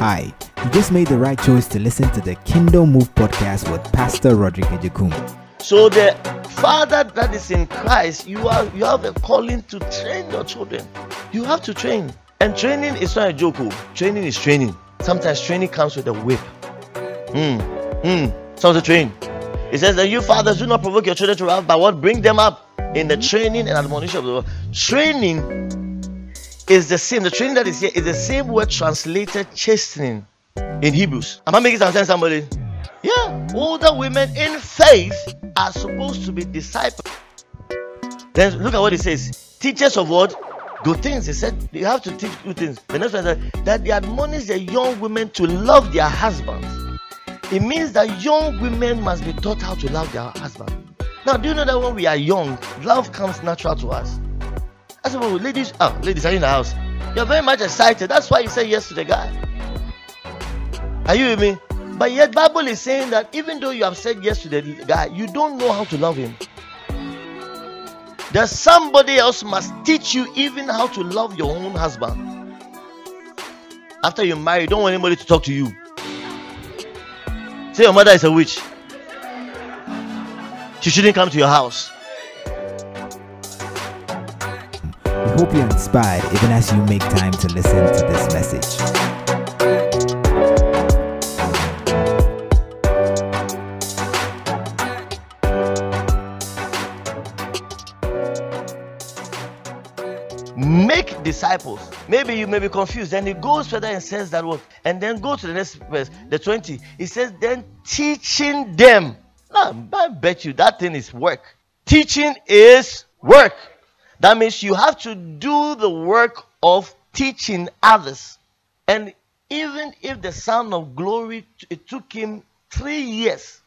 Hi, you just made the right choice to listen to the Kingdom Move podcast with Pastor Roderick Ejekum. So the father that is in Christ, you are you have a calling to train your children. You have to train. And training is not a joke. oh. Training is training. Sometimes training comes with a whip. Hmm. Hmm. Sounds a train. It says that you fathers do not provoke your children to wrath, but what bring them up in the training and admonition of the Lord. Training is the same. The training that is here is the same word translated chastening in Hebrews. Am I making sense, somebody? Yeah. Older women in faith are supposed to be disciples. Then look at what it says. Teachers of what? Good things. He said you have to teach good things. The next one said that they admonish the young women to love their husbands. It means that young women must be taught how to love their husband. Now, do you know that when we are young, love comes natural to us? I said, well, ladies, oh, ladies are you in the house. You're very much excited. That's why you say yes to the guy. Are you with me? But yet, Bible is saying that even though you have said yes to the guy, you don't know how to love him. That somebody else must teach you even how to love your own husband. After you marry, you don't want anybody to talk to you. Say your mother is a witch. She shouldn't come to your house. We hope you're inspired even as you make time to listen to this message. Make disciples. Maybe you may be confused. Then he goes further and says that what? And then go to the next verse, the 20. He says, then teaching them. Now, I bet you that thing is work. Teaching is work. That means you have to do the work of teaching others. And even if the son of glory, it took him three years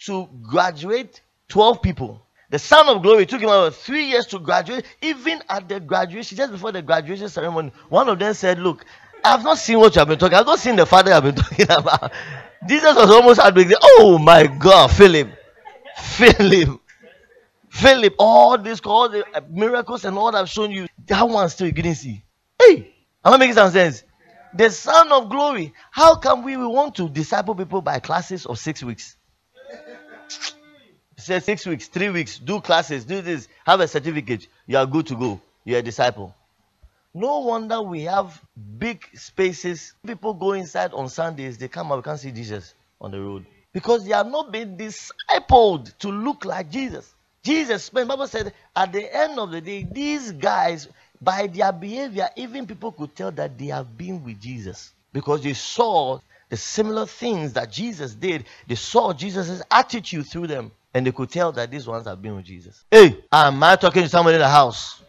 to graduate 12 people. The son of glory took him about three years to graduate. Even at the graduation, just before the graduation ceremony, one of them said, Look, I've not seen what you have been talking. I've not seen the father I've been talking about. Jesus was almost heartbreaking. Oh my God, Philip. Philip. Philip, all this, all the uh, miracles and all I've shown you, that one still you didn't see. Hey, am I making some sense? The son of glory. How come we, we want to disciple people by classes of six weeks? Say six weeks, three weeks, do classes, do this, have a certificate. You are good to go. You're a disciple. No wonder we have big spaces. People go inside on Sundays, they come out, we can't see Jesus on the road. Because they are not being discipled to look like Jesus. Jesus spent, Bible said, at the end of the day, these guys, by their behavior, even people could tell that they have been with Jesus. Because they saw the similar things that Jesus did. They saw Jesus' attitude through them. And they could tell that these ones have been with Jesus. Hey, am I talking to somebody in the house?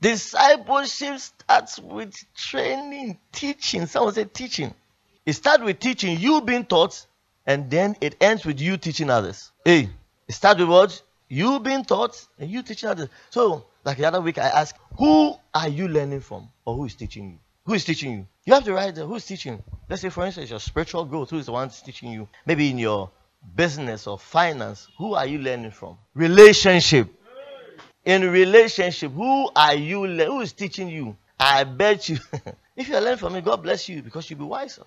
Discipleship starts with training, teaching. Someone said teaching. It starts with teaching, you being taught, and then it ends with you teaching others. Hey, it starts with what? You being taught and you teaching others. So, like the other week, I asked, who are you learning from? Or who is teaching you? Who is teaching you? You have to write there, who's teaching? Let's say, for instance, your spiritual growth, who is the one teaching you? Maybe in your business or finance, who are you learning from? Relationship. In relationship, who are you le- who is teaching you? I bet you if you are learning from me, God bless you because you'll be wiser.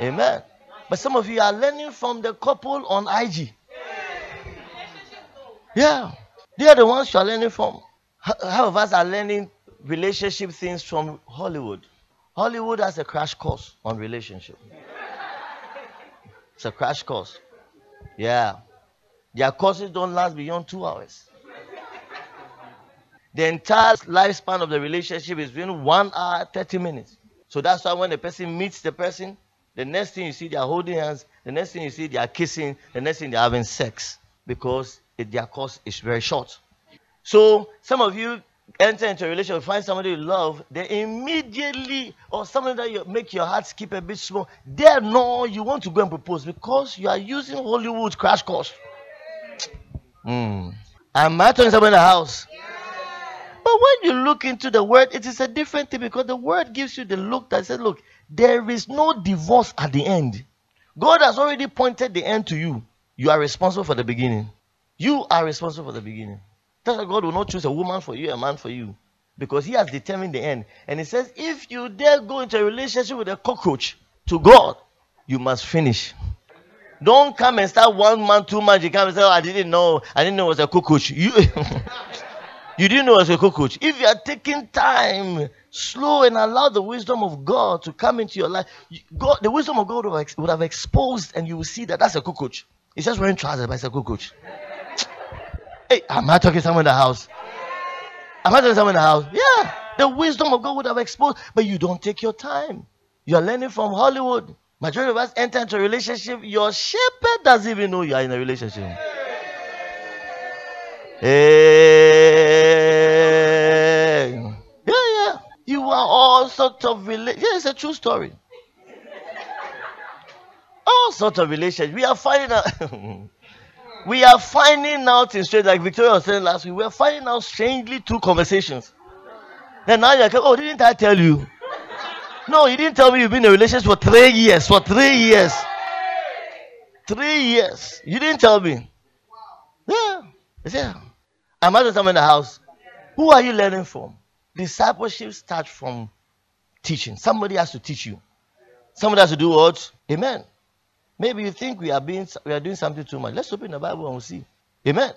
Amen. But some of you are learning from the couple on IG. Yeah. They are the ones you are learning from. H- Half of us are learning relationship things from Hollywood. Hollywood has a crash course on relationship. It's a crash course. Yeah. Their courses don't last beyond two hours. The entire lifespan of the relationship is between one hour, 30 minutes. So that's why when the person meets the person, the next thing you see, they are holding hands. The next thing you see, they are kissing. The next thing, they're having sex because it, their course is very short. So some of you enter into a relationship, find somebody you love, they immediately, or somebody that you make your heart skip a bit small, there no, you want to go and propose because you are using Hollywood crash course. Hmm. Am I telling somebody in the house? But when you look into the word, it is a different thing because the word gives you the look that says, look, there is no divorce at the end. God has already pointed the end to you. You are responsible for the beginning. You are responsible for the beginning. That's why God will not choose a woman for you, a man for you. because He has determined the end. And He says, if you dare go into a relationship with a cockroach to God, you must finish. Don't come and start one month, two months. You come and say, oh, I didn't know. I didn't know it was a cockroach. You, you didn't know it was a cockroach. If you are taking time, slow, and allow the wisdom of God to come into your life, God, the wisdom of God would have, would have exposed, and you will see that that's a cockroach. He's just wearing trousers, but it's a cockroach. Hey, am I talking someone in the house? Am I talking someone in the house? Yeah. The wisdom of God would have exposed, but you don't take your time. You're learning from Hollywood. Majority of us enter into a relationship, your shepherd doesn't even know you are in a relationship. Hey. Yeah, yeah. You are all sorts of relationships. Yeah, it's a true story. All sorts of relationships. We are finding out. we are finding out in straight, like Victoria was saying last week, we are finding out strangely two conversations. Then now you're like, oh, didn't I tell you? No, you didn't tell me you've been in a relationship for three years. For three years. Three years. You didn't tell me. Yeah. Yeah. I'm at someone in the house. Who are you learning from? Discipleship starts from teaching. Somebody has to teach you. Somebody has to do what? Amen. Maybe you think we are being we are doing something too much. Let's open the Bible and we'll see. Amen.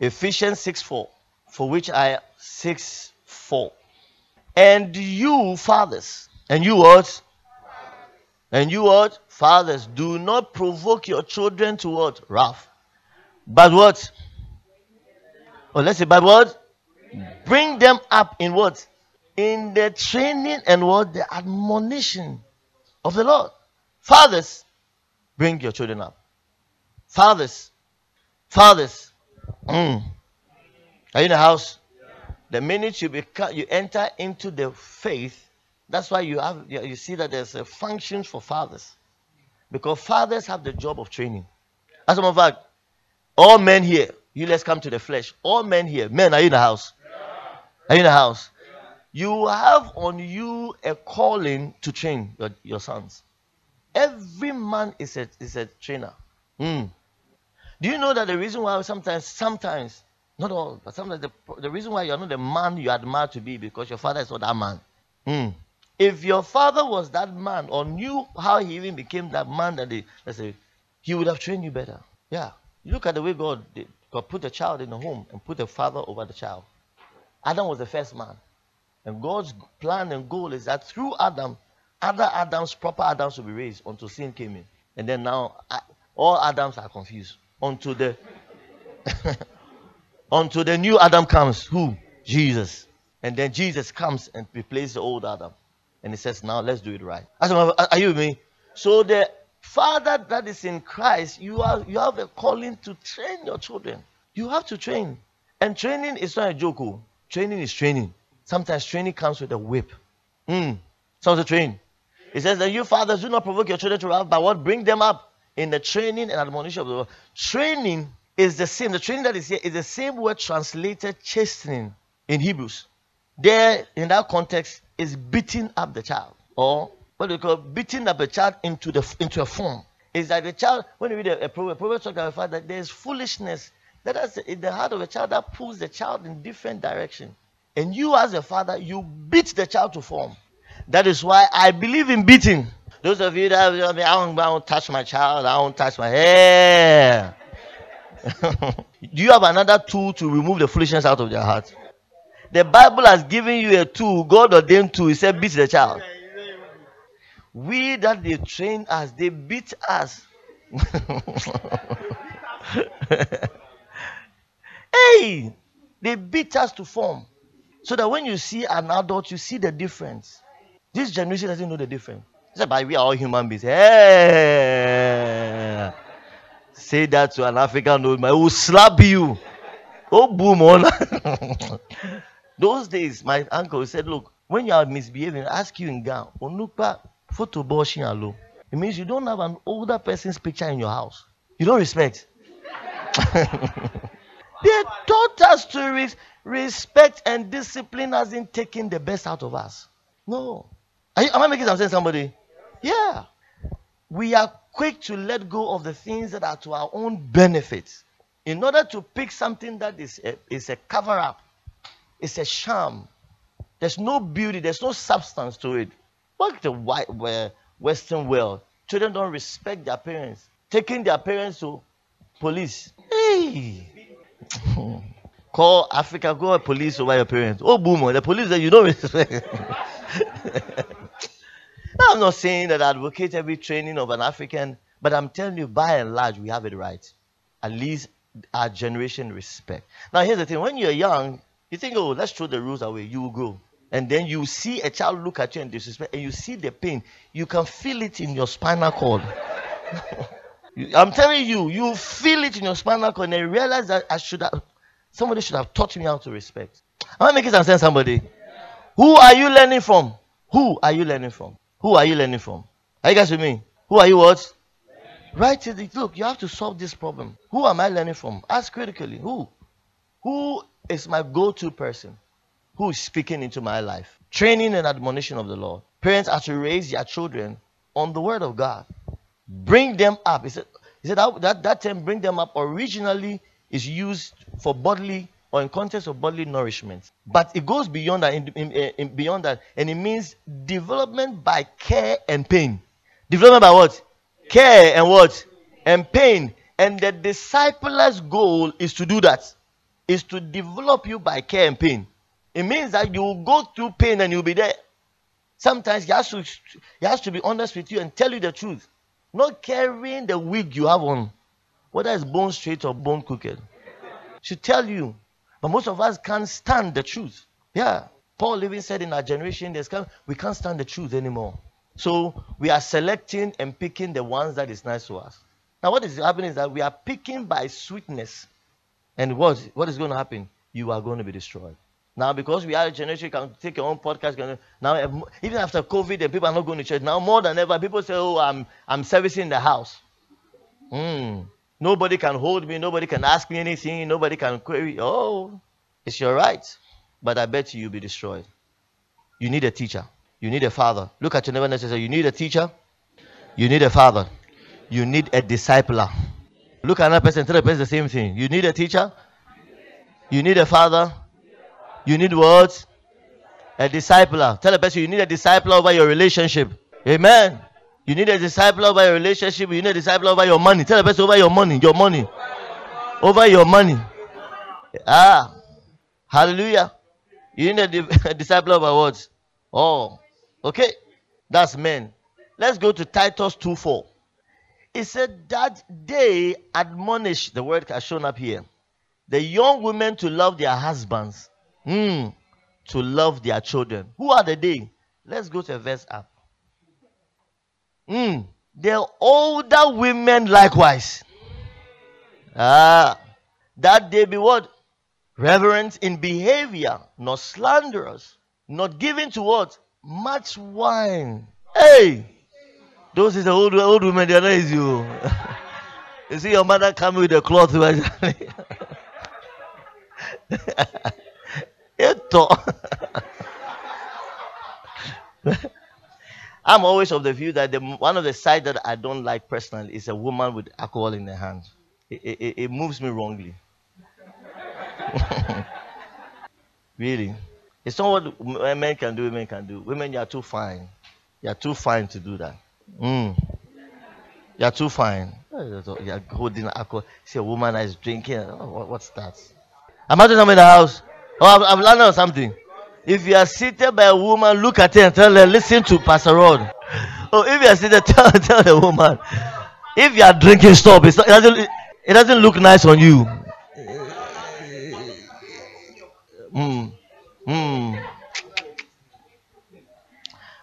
Ephesians 6 4. For which I 6 4. And you, fathers, and you what? And you what? Fathers, do not provoke your children to what? Wrath. But what? Oh, let's say, but what? Bring them up in what? In the training and what? The admonition of the Lord. Fathers, bring your children up. Fathers, fathers, mm. are you in the house? The minute you become, you enter into the faith, that's why you have you see that there's a function for fathers. Because fathers have the job of training. As a matter of fact, all men here, you let's come to the flesh. All men here, men, are you in the house? Are you in the house? You have on you a calling to train your, your sons. Every man is a, is a trainer. Mm. Do you know that the reason why sometimes, sometimes, not all, but sometimes the, the reason why you're not the man you admire to be because your father is not that man. Mm. If your father was that man or knew how he even became that man that they, let's say, he would have trained you better. Yeah. Look at the way God did. God put a child in the home and put a father over the child. Adam was the first man. And God's plan and goal is that through Adam, other Adams, proper Adams will be raised until sin came in. And then now all Adams are confused. Until the until the new Adam comes. Who? Jesus. And then Jesus comes and replaces the old Adam. And he says, Now let's do it right. Are you with me? So the father that is in Christ, you are you have a calling to train your children. You have to train. And training is not a joke. Oh. Training is training. Sometimes training comes with a whip. Mm. Sounds a train. It says that you fathers do not provoke your children to wrath, but what bring them up in the training and admonition of the Lord. Training is the same. The training that is here is the same word translated chastening in Hebrews. There, in that context, is beating up the child, or what they call beating up a child into the into a form. Is that the child, when you read a, a proverb, proverb talk about the fact that there is foolishness that is in the heart of a child that pulls the child in different direction. And you, as a father, you beat the child to form. That is why I believe in beating. Those of you that I don't, I don't touch my child, I don't touch my hair. Do you have another tool to remove the foolishness out of their heart? The Bible has given you a tool, God ordained tool. He said, beat the child. We that they train us, they beat us. hey, they beat us to form. So that when you see an adult, you see the difference. This generation doesn't know the difference. It's but we are all human beings. Hey. Say that to an African old man, will slap you. Oh, boom on. Those days, my uncle said, Look, when you are misbehaving, ask you in Ghana, Onukpa photo alo. It means you don't have an older person's picture in your house. You don't respect. they taught us to re- respect and discipline as in taking the best out of us. No. You, am I making sense somebody? Yeah. We are quick to let go of the things that are to our own benefit in order to pick something that is a, is a cover up it's a sham. There's no beauty, there's no substance to it. What the white Western world? Children don't respect their parents, taking their parents to police. Hey. Call Africa, call police over your parents. Oh, boomer, the police that you don't respect. I'm not saying that I advocate every training of an African, but I'm telling you, by and large, we have it right. At least our generation respect. Now, here's the thing when you're young, you think, oh, let's throw the rules away. You will grow. And then you see a child look at you and disrespect, and you see the pain. You can feel it in your spinal cord. I'm telling you, you feel it in your spinal cord and realize that I should have, somebody should have taught me how to respect. Am I making some sense, somebody? Who are you learning from? Who are you learning from? Who are you learning from? Are you guys with me? Who are you what? Right? Look, you have to solve this problem. Who am I learning from? Ask critically. Who? Who is my go-to person? Who is speaking into my life? Training and admonition of the Lord. Parents are to raise their children on the word of God. Bring them up. He said, he said that, that, that term bring them up originally is used for bodily or in context of bodily nourishment. But it goes beyond that, in, in, in, beyond that, and it means development by care and pain. Development by what? Care and what? And pain. And the disciples' goal is to do that. Is to develop you by care and pain. It means that you will go through pain and you'll be there. Sometimes he has to he has to be honest with you and tell you the truth. Not carrying the wig you have on, whether it's bone straight or bone crooked. Should tell you but most of us can't stand the truth. Yeah. Paul even said in our generation, there's we can't stand the truth anymore. So we are selecting and picking the ones that is nice to us. Now, what is happening is that we are picking by sweetness. And what, what is going to happen? You are going to be destroyed. Now, because we are a generation, you can take your own podcast. Now, even after COVID, and people are not going to church. Now, more than ever, people say, "Oh, I'm I'm servicing the house." Mm. Nobody can hold me. Nobody can ask me anything. Nobody can query. Oh, it's your right. But I bet you you'll be destroyed. You need a teacher. You need a father. Look at your neighbor and say, You need a teacher. You need a father. You need a discipler. Look at another person. Tell the person the same thing. You need a teacher. You need a father. You need what? A discipler. Tell the person you need a discipler over your relationship. Amen. You need a disciple over your relationship. You need a disciple over your money. Tell the person over your money. Your money. Over your money. Ah. Hallelujah. You need a, a disciple over what? Oh. Okay. That's men. Let's go to Titus 2 4. It said that they admonish, the word has shown up here, the young women to love their husbands, mm, to love their children. Who are the they? Let's go to a verse up. Mm. The older women likewise. Ah, that they be what? Reverent in behavior, not slanderous, not given to what? Much wine. Hey, those is the old old women. They are not easy. you see your mother coming with a cloth. I'm always of the view that the, one of the sides that I don't like personally is a woman with alcohol in her hand. It, it, it moves me wrongly. really. It's not what men can do, women can do. Women, you are too fine. You are too fine to do that. Mm. You are too fine. You are holding alcohol. See a woman that is drinking. Oh, what's that? Am I doing something in the house? Oh, I've, I've learned something. If you are seated by a woman, look at her and tell her, listen to Pastor Rod. Oh, if you are seated, tell, tell the woman. If you are drinking, stop. Not, it, doesn't, it doesn't look nice on you. Mm. Mm.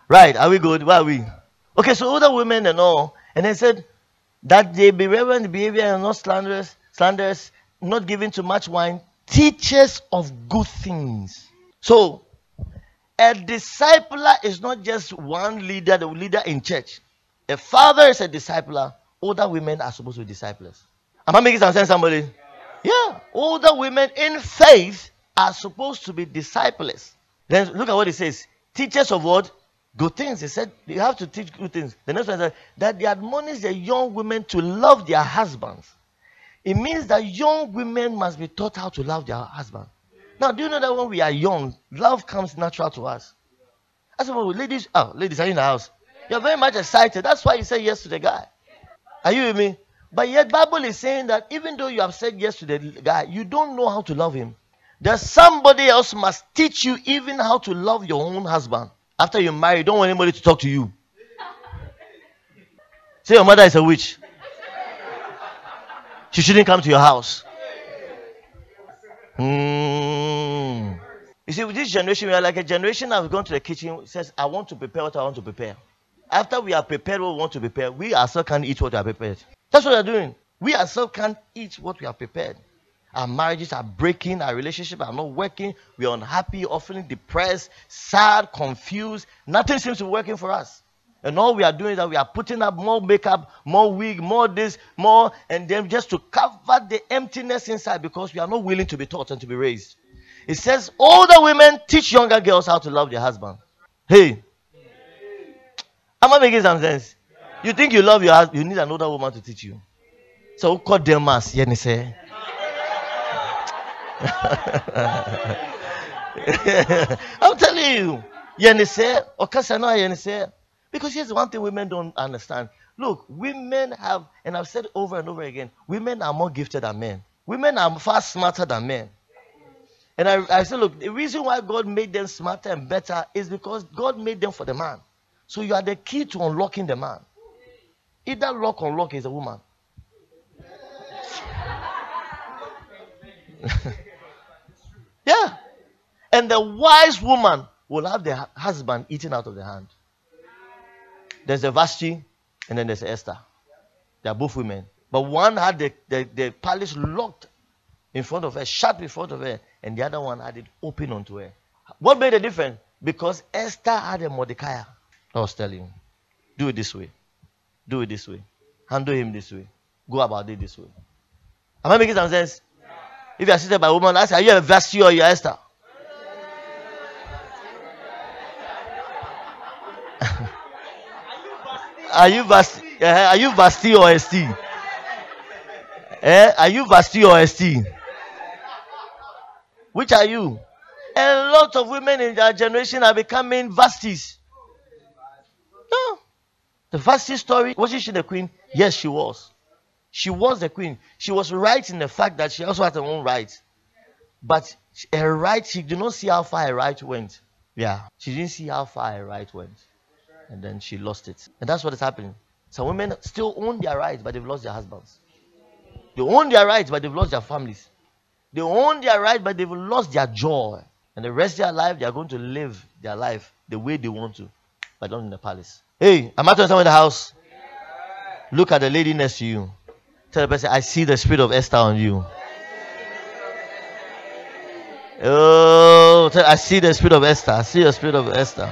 Right, are we good? Where are we? Okay, so older women and all. And they said that they be reverent behavior and not slanderous, slanderous, not giving too much wine, teachers of good things. So a discipler is not just one leader, the leader in church. A father is a discipler. Older women are supposed to be disciples. Am I making some sense, somebody? Yeah. Older women in faith are supposed to be disciples. Then look at what it says. Teachers of what? Good things. He said you have to teach good things. The next one said that they admonish the young women to love their husbands. It means that young women must be taught how to love their husband. Now, do you know that when we are young, love comes natural to us? I said, well, ladies, oh, ladies, are you in the house? You're very much excited. That's why you say yes to the guy. Are you with me? But yet, Bible is saying that even though you have said yes to the guy, you don't know how to love him. That somebody else must teach you even how to love your own husband. After you marry, you don't want anybody to talk to you. Say your mother is a witch. She shouldn't come to your house. Mm. You see, with this generation, we are like a generation that has gone to the kitchen, says, I want to prepare what I want to prepare. After we are prepared what we want to prepare, we ourselves can't eat what we are prepared. That's what we are doing. We ourselves can't eat what we are prepared. Our marriages are breaking, our relationships are not working, we are unhappy, often depressed, sad, confused. Nothing seems to be working for us. And all we are doing is that we are putting up more makeup, more wig, more this, more, and then just to cover the emptiness inside because we are not willing to be taught and to be raised. It says older women teach younger girls how to love their husband. Hey, am I making some sense? You think you love your husband, you need another woman to teach you. So call them as say. I'm telling you. Yenny say, or Kasano Yenny say. Because here's one thing women don't understand. Look, women have, and I've said over and over again, women are more gifted than men. Women are far smarter than men. And I, I said, look, the reason why God made them smarter and better is because God made them for the man. So you are the key to unlocking the man. Either lock or lock is a woman. yeah. And the wise woman will have the husband eaten out of the hand. There's a Vashti and then there's Esther. They are both women. But one had the, the, the palace locked in front of her, shut in front of her, and the other one had it open onto her. What made the difference? Because Esther had a Mordecai. I was telling you. Do it this way. Do it this way. Handle him this way. Go about it this way. Am I making some sense? If you are assisted by a woman, ask, are you a Vashti or you Esther? Are you Vashti? Uh, are you Vashti or Esther? Eh? Are you Vashti or Esther? Which are you? A lot of women in our generation are becoming Vashtis. No. The Vashti story, was she the queen? Yes, she was. She was the queen. She was right in the fact that she also had her own rights. But her right, she did not see how far her right went. Yeah. She didn't see how far her right went and then she lost it. And that's what is happening. Some women still own their rights, but they've lost their husbands. They own their rights, but they've lost their families. They own their rights, but they've lost their joy. And the rest of their life, they are going to live their life the way they want to, but not in the palace. Hey, am I someone in the house? Look at the lady next to you. Tell the person, I see the spirit of Esther on you. Oh, I see the spirit of Esther. I see the spirit of Esther.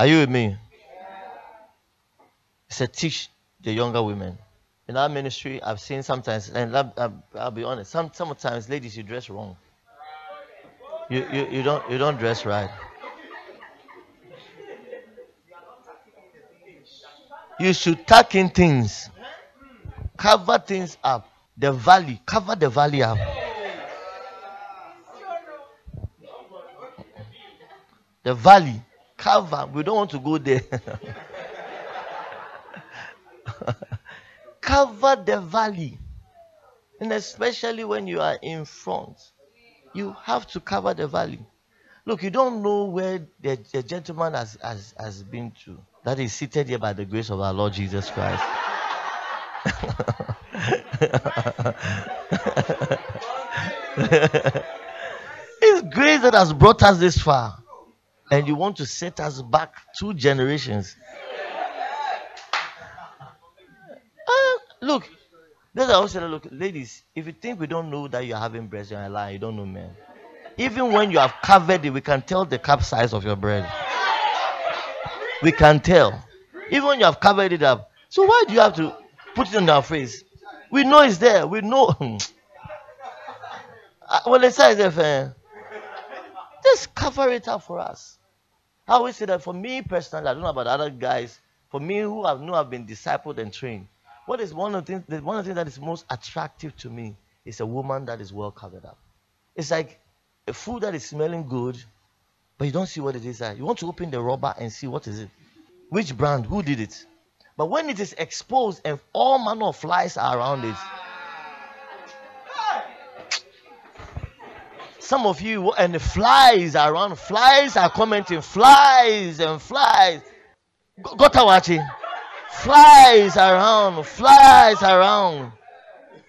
Are you with me? He said, teach the younger women. In our ministry, I've seen sometimes, and I'll, I'll, be honest, some, sometimes ladies, you dress wrong. You, you, you, don't, you don't dress right. You should tuck in things, cover things up. The valley, cover the valley up. The valley, cover. We don't want to go there. cover the valley. And especially when you are in front, you have to cover the valley. Look, you don't know where the, the gentleman has, has, has been to. That is seated here by the grace of our Lord Jesus Christ. it's grace that has brought us this far and you want to set us back two generations. Uh, look, look, ladies. If you think we don't know that you're having breast, you're lying. You don't know men. Even when you have covered it, we can tell the cup size of your bread. We can tell. Even when you have covered it up. So why do you have to put it on our face? We know it's there. We know. uh, well, the size of uh, just cover it up for us. I always say that for me personally, I don't know about other guys. For me, who have know have been discipled and trained, what is one of the things? One of the things that is most attractive to me is a woman that is well covered up. It's like a food that is smelling good, but you don't see what it is. You want to open the rubber and see what is it, which brand, who did it. But when it is exposed and all manner of flies are around it, some of you and flies are around, flies are commenting, flies and flies. got to watching? Flies around, flies around.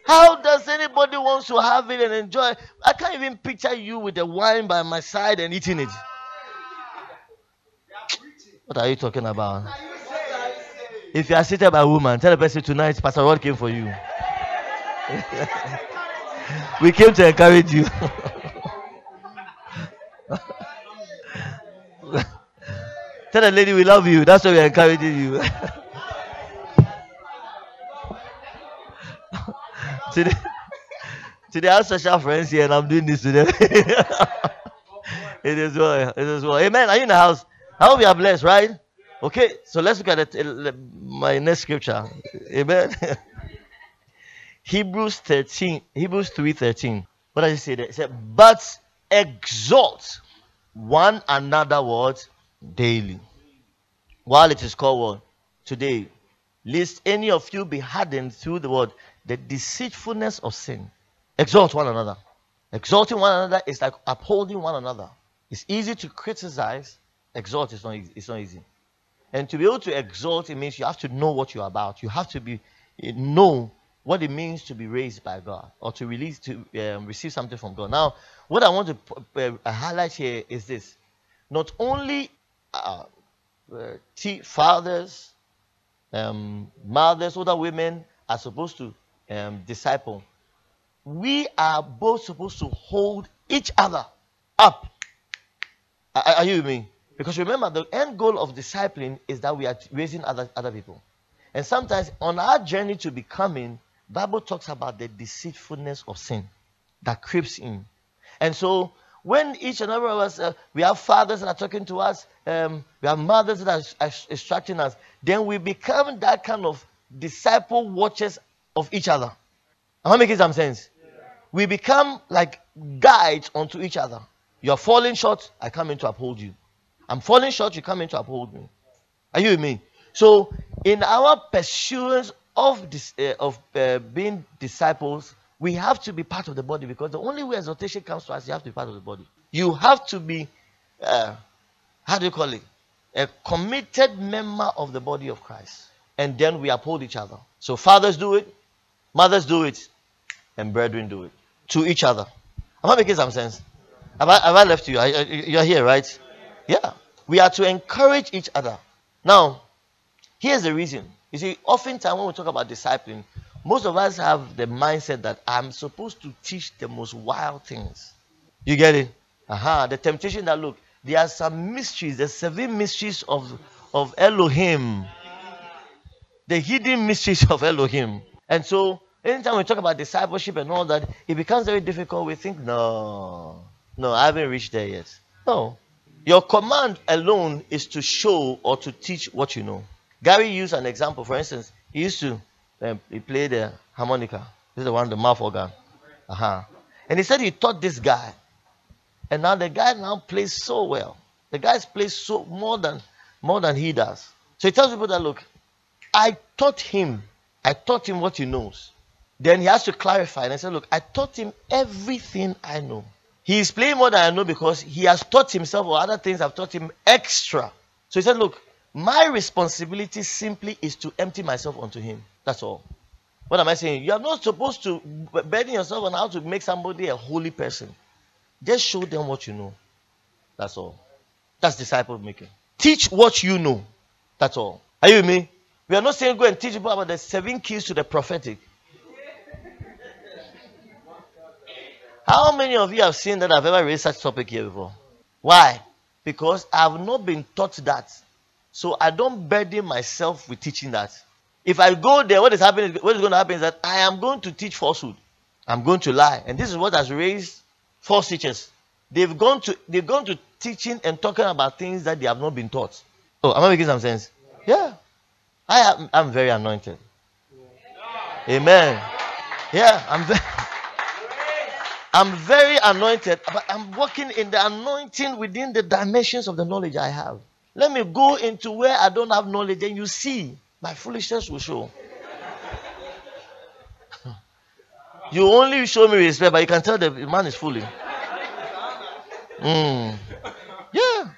How does anybody wants to have it and enjoy? I can't even picture you with the wine by my side and eating it. What are you talking about? If you are seated by a woman, tell the person tonight, Pastor Rod came for you. we came to encourage you. tell the lady we love you. That's why we're encouraging you. today, today I have special friends here and I'm doing this to them. it is well. It is well. Amen. Are you in the house? I hope you are blessed, right? Okay, so let's look at it, eh, my next scripture. Amen. Hebrews 13, Hebrews 3:13. What does it say there? It said, but exhort one another what daily. While it is called what? Today. Lest any of you be hardened through the word, the deceitfulness of sin. exalt one another. Exalting one another is like upholding one another. It's easy to criticize. Exalt is not easy. It's not easy. And to be able to exalt, it means you have to know what you're about. You have to be eh, know what it means to be raised by God or to release to um, receive something from God. Now, what I want to uh, highlight here is this: not only uh, uh, fathers, um, mothers, older women are supposed to um, disciple, we are both supposed to hold each other up. Are, are you with me? Because remember, the end goal of discipling is that we are raising other, other people. And sometimes on our journey to becoming, Bible talks about the deceitfulness of sin that creeps in. And so when each and every of us, uh, we have fathers that are talking to us, um, we have mothers that are, are instructing us, then we become that kind of disciple watchers of each other. Am I making some sense? We become like guides unto each other. You're falling short, I come in to uphold you. I'm falling short, you come in to uphold me. Are you with me? So, in our pursuance of this, uh, of uh, being disciples, we have to be part of the body because the only way exhortation comes to us, you have to be part of the body. You have to be, uh, how do you call it? A committed member of the body of Christ. And then we uphold each other. So fathers do it, Mothers do it, and brethren do it to each other. Am I making some sense? Have I, have I left you? You're here, right? Yeah. We are to encourage each other. Now, here's the reason. You see, oftentimes when we talk about discipling, most of us have the mindset that I'm supposed to teach the most wild things. You get it? Aha. Uh-huh. The temptation that look, there are some mysteries, the seven mysteries of, of Elohim, the hidden mysteries of Elohim. And so, anytime we talk about discipleship and all that, it becomes very difficult. We think, no, no, I haven't reached there yet. No. Your command alone is to show or to teach what you know. Gary used an example. For instance, he used to um, he play the harmonica. This is the one, the mouth organ. Uh-huh. And he said he taught this guy. And now the guy now plays so well. The guy plays so more than more than he does. So he tells people that look, I taught him I taught him what he knows. Then he has to clarify. And I said, Look, I taught him everything I know. He is playing more than I know because he has taught himself or other things have taught him extra. So he said, Look, my responsibility simply is to empty myself onto him. That's all. What am I saying? You are not supposed to burden yourself on how to make somebody a holy person. Just show them what you know. That's all. That's disciple making. Teach what you know. That's all. Are you with me? We are not saying go and teach people about the seven keys to the prophetic. How many of you have seen that I've ever raised such topic here before? Why? Because I have not been taught that. So I don't burden myself with teaching that. If I go there, what is happening? What is going to happen is that I am going to teach falsehood. I'm going to lie. And this is what has raised false teachers. they've gone to they've gone to teaching and talking about things that they have not been taught. Oh, am I making some sense? Yeah. I am I'm very anointed. Amen. Yeah, I'm very I'm very anointed, but I'm working in the anointing within the dimensions of the knowledge I have. Let me go into where I don't have knowledge, and you see, my foolishness will show. you only show me respect, but you can tell the man is fooling. Mm. Yeah.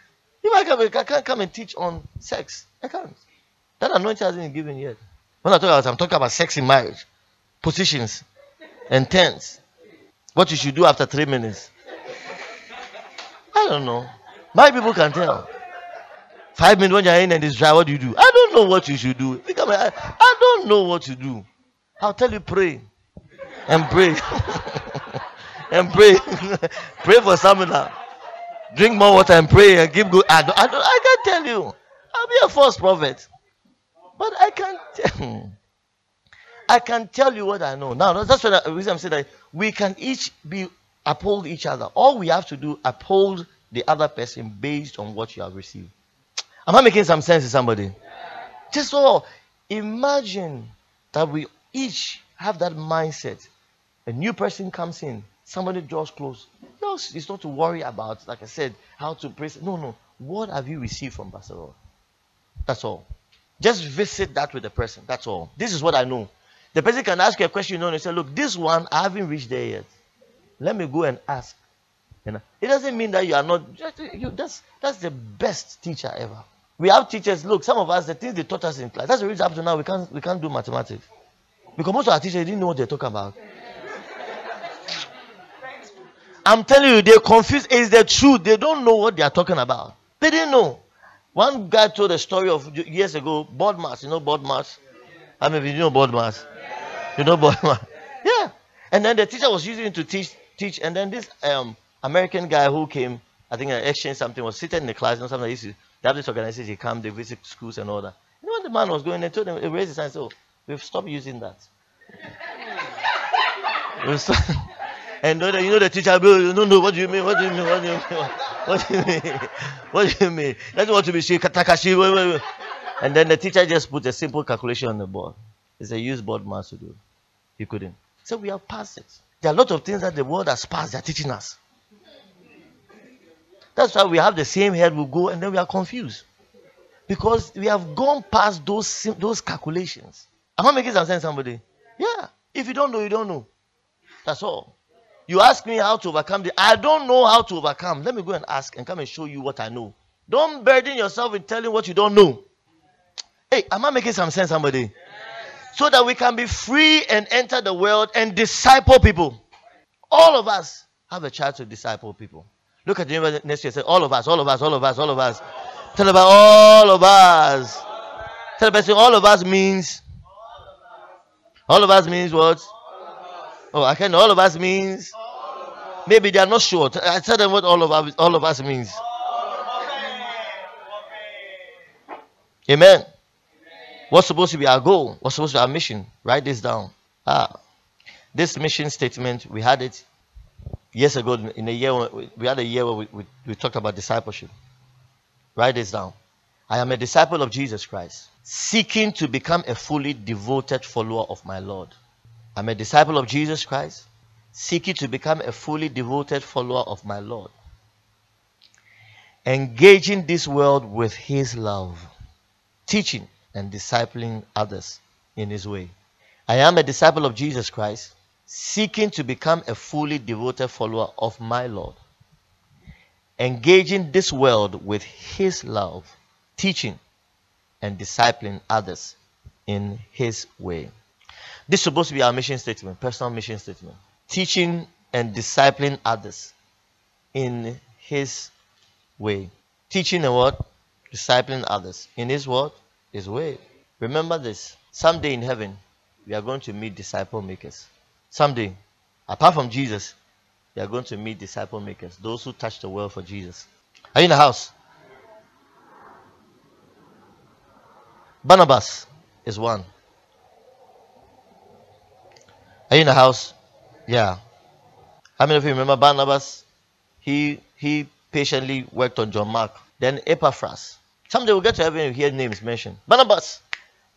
If I, come, I can't come and teach on sex, I can't. That anointing hasn't been given yet. When I talk about, I'm talking about sex in marriage, positions, and tense. What you should do after three minutes. I don't know. My people can tell. Five minutes when you're in and it's dry, what do you do? I don't know what you should do. I, I don't know what to do. I'll tell you, pray. And pray. and pray. pray for stamina. Drink more water and pray and give good. I, don't, I, don't, I can't tell you. I'll be a false prophet. But I can't tell. I can tell you what I know. Now, that's what the reason I'm saying that we can each be uphold each other. All we have to do uphold the other person based on what you have received. Am I making some sense to somebody? Just so imagine that we each have that mindset. A new person comes in, somebody draws close. No, it's not to worry about, like I said, how to praise. No, no. What have you received from Pastor That's all. Just visit that with the person. That's all. This is what I know. The person can ask you a question, you know, and say, Look, this one, I haven't reached there yet. Let me go and ask. You know, it doesn't mean that you are not, Just, you, that's, that's the best teacher ever. We have teachers, look, some of us, the things they taught us in class, that's the reason up to now we can't, we can't do mathematics. Because most of our teachers didn't know what they're talking about. I'm telling you, they're confused. It's the truth. They don't know what they are talking about. They didn't know. One guy told a story of years ago, BODMAS. You know BODMAS? I mean, you know BODMAS? You know BODMAS? Yeah. And then the teacher was using it to teach, teach. And then this um, American guy who came, I think, an exchange something, was sitting in the class. Know, something. He they have this organization. Come, they visit schools and all that. You know what the man was going? They told him, he raised his hand and said, "Oh, we've stopped using that." and you know the teacher, you know what do you mean? What do you mean? What do you mean? What do you mean? What do you mean? That's what to be Takashi. And then the teacher just put a simple calculation on the board. It's a use BODMAS to do. He couldn't. So we have passed it. There are a lot of things that the world has passed. They're teaching us. That's why we have the same head we go and then we are confused. Because we have gone past those those calculations. Am I making some sense, somebody? Yeah. If you don't know, you don't know. That's all. You ask me how to overcome the I don't know how to overcome. Let me go and ask and come and show you what I know. Don't burden yourself with telling what you don't know. Hey, am I making some sense, somebody? Yes. So that we can be free and enter the world and disciple people. All of us have a chance to disciple people. Look at the next year. Say, all of us, all of us, all of us, all of us. Tell about all of us. Tell the person, all of us means. All of us means what? Oh, I can. All of us means. Maybe they are not sure. I tell them what all of us, all of us means. Amen. What's supposed to be our goal? What's supposed to be our mission? Write this down. Ah, this mission statement we had it years ago in a year. We had a year where we, we, we talked about discipleship. Write this down. I am a disciple of Jesus Christ, seeking to become a fully devoted follower of my Lord. I'm a disciple of Jesus Christ, seeking to become a fully devoted follower of my Lord. Engaging this world with His love, teaching and discipling others in His way. I am a disciple of Jesus Christ, seeking to become a fully devoted follower of my Lord. Engaging this world with His love, teaching and discipling others in His way. This is supposed to be our mission statement, personal mission statement. Teaching and discipling others in his way. Teaching and what? Discipling others in his what? His way. Remember this. Someday in heaven, we are going to meet disciple makers. Someday, apart from Jesus, we are going to meet disciple makers. Those who touch the world for Jesus. Are you in the house? Barnabas is one. Are you in the house? Yeah. How many of you remember Barnabas? he he patiently worked on John Mark. Then Epaphras. Someday we'll get to heaven and hear names mentioned. Barnabas.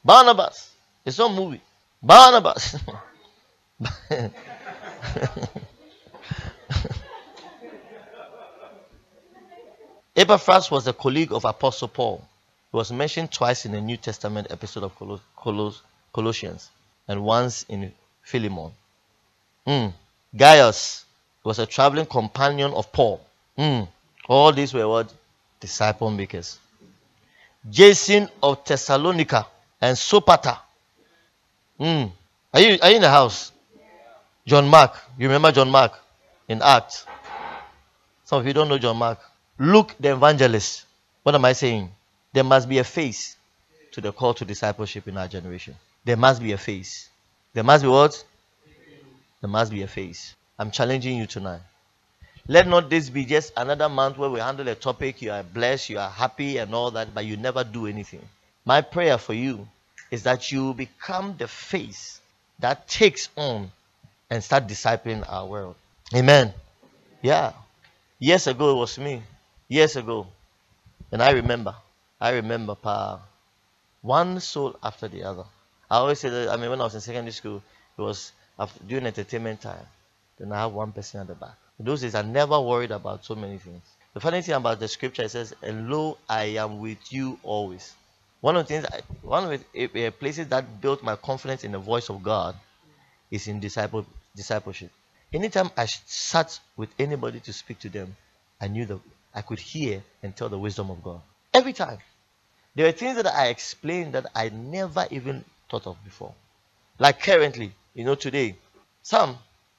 Barnabas. It's not movie. Barnabas. Epaphras was a colleague of Apostle Paul. He was mentioned twice in the New Testament episode of Colos- Colos- Colossians and once in Philemon. Mm. Gaius was a traveling companion of Paul. Mm. All these were what? Disciple makers. Jason of Thessalonica and Sopater. Mm. Are, you, are you in the house? John Mark. You remember John Mark in Acts? Some of you don't know John Mark. Luke the evangelist. What am I saying? There must be a face to the call to discipleship in our generation. There must be a face. There must be what? There must be a face. I'm challenging you tonight. Let not this be just another month where we handle a topic, you are blessed, you are happy, and all that, but you never do anything. My prayer for you is that you become the face that takes on and start discipling our world. Amen. Yeah. Years ago, it was me. Years ago. And I remember. I remember pa, one soul after the other. I always say that, I mean, when I was in secondary school, it was after, during entertainment time. Then I have one person at the back. In those days, I never worried about so many things. The funny thing about the scripture, it says, and lo, I am with you always. One of the things, I, one of the uh, places that built my confidence in the voice of God is in disciple, discipleship. Anytime I sat with anybody to speak to them, I knew that I could hear and tell the wisdom of God. Every time. There were things that I explained that I never even thought of before. Like currently, you know, today, Sam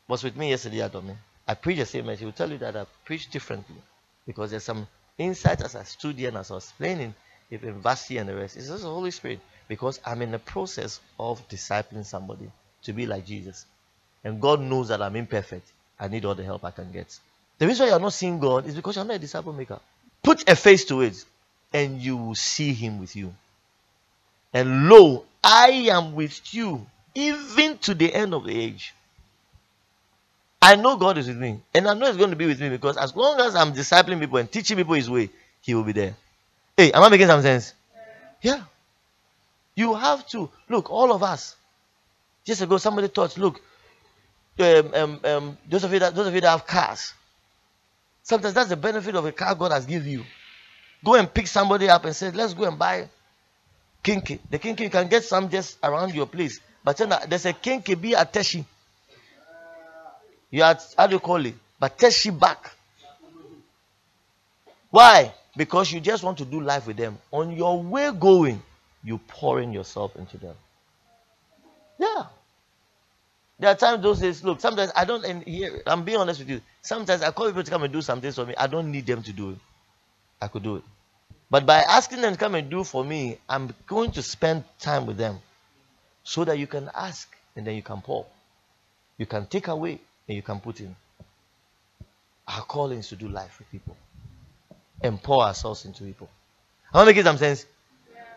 was with me yesterday at. I preached the same message. He will tell you that I preach differently because there's some insights as I stood and as I was explaining, even Vashti and the rest. It's just the Holy Spirit because I'm in the process of discipling somebody to be like Jesus. And God knows that I'm imperfect. I need all the help I can get. The reason why you're not seeing God is because you're not a disciple maker. Put a face to it, and you will see Him with you. And lo, I am with you even to the end of the age. I know God is with me, and I know He's going to be with me because as long as I'm discipling people and teaching people His way, He will be there. Hey, am I making some sense? Yeah. You have to look, all of us. Just ago, somebody thought, look, um, um, um, those of you that those of you that have cars, sometimes that's the benefit of a car God has given you. Go and pick somebody up and say, let's go and buy kenkey. The kenkey you can get some just around your place, but then there's a kenkey be at Teshie. You are how do you call it? But Teshie back. Why? Because you just want to do life with them. On your way going, you pouring yourself into them. Yeah. There are times those days, look, sometimes I don't, and here, I'm being honest with you. Sometimes I call people to come and do something for me. I don't need them to do it. I could do it. But by asking them to come and do for me, I'm going to spend time with them so that you can ask and then you can pour. You can take away and you can put in. Our calling is to do life with people and pour ourselves into people. Am I making some sense?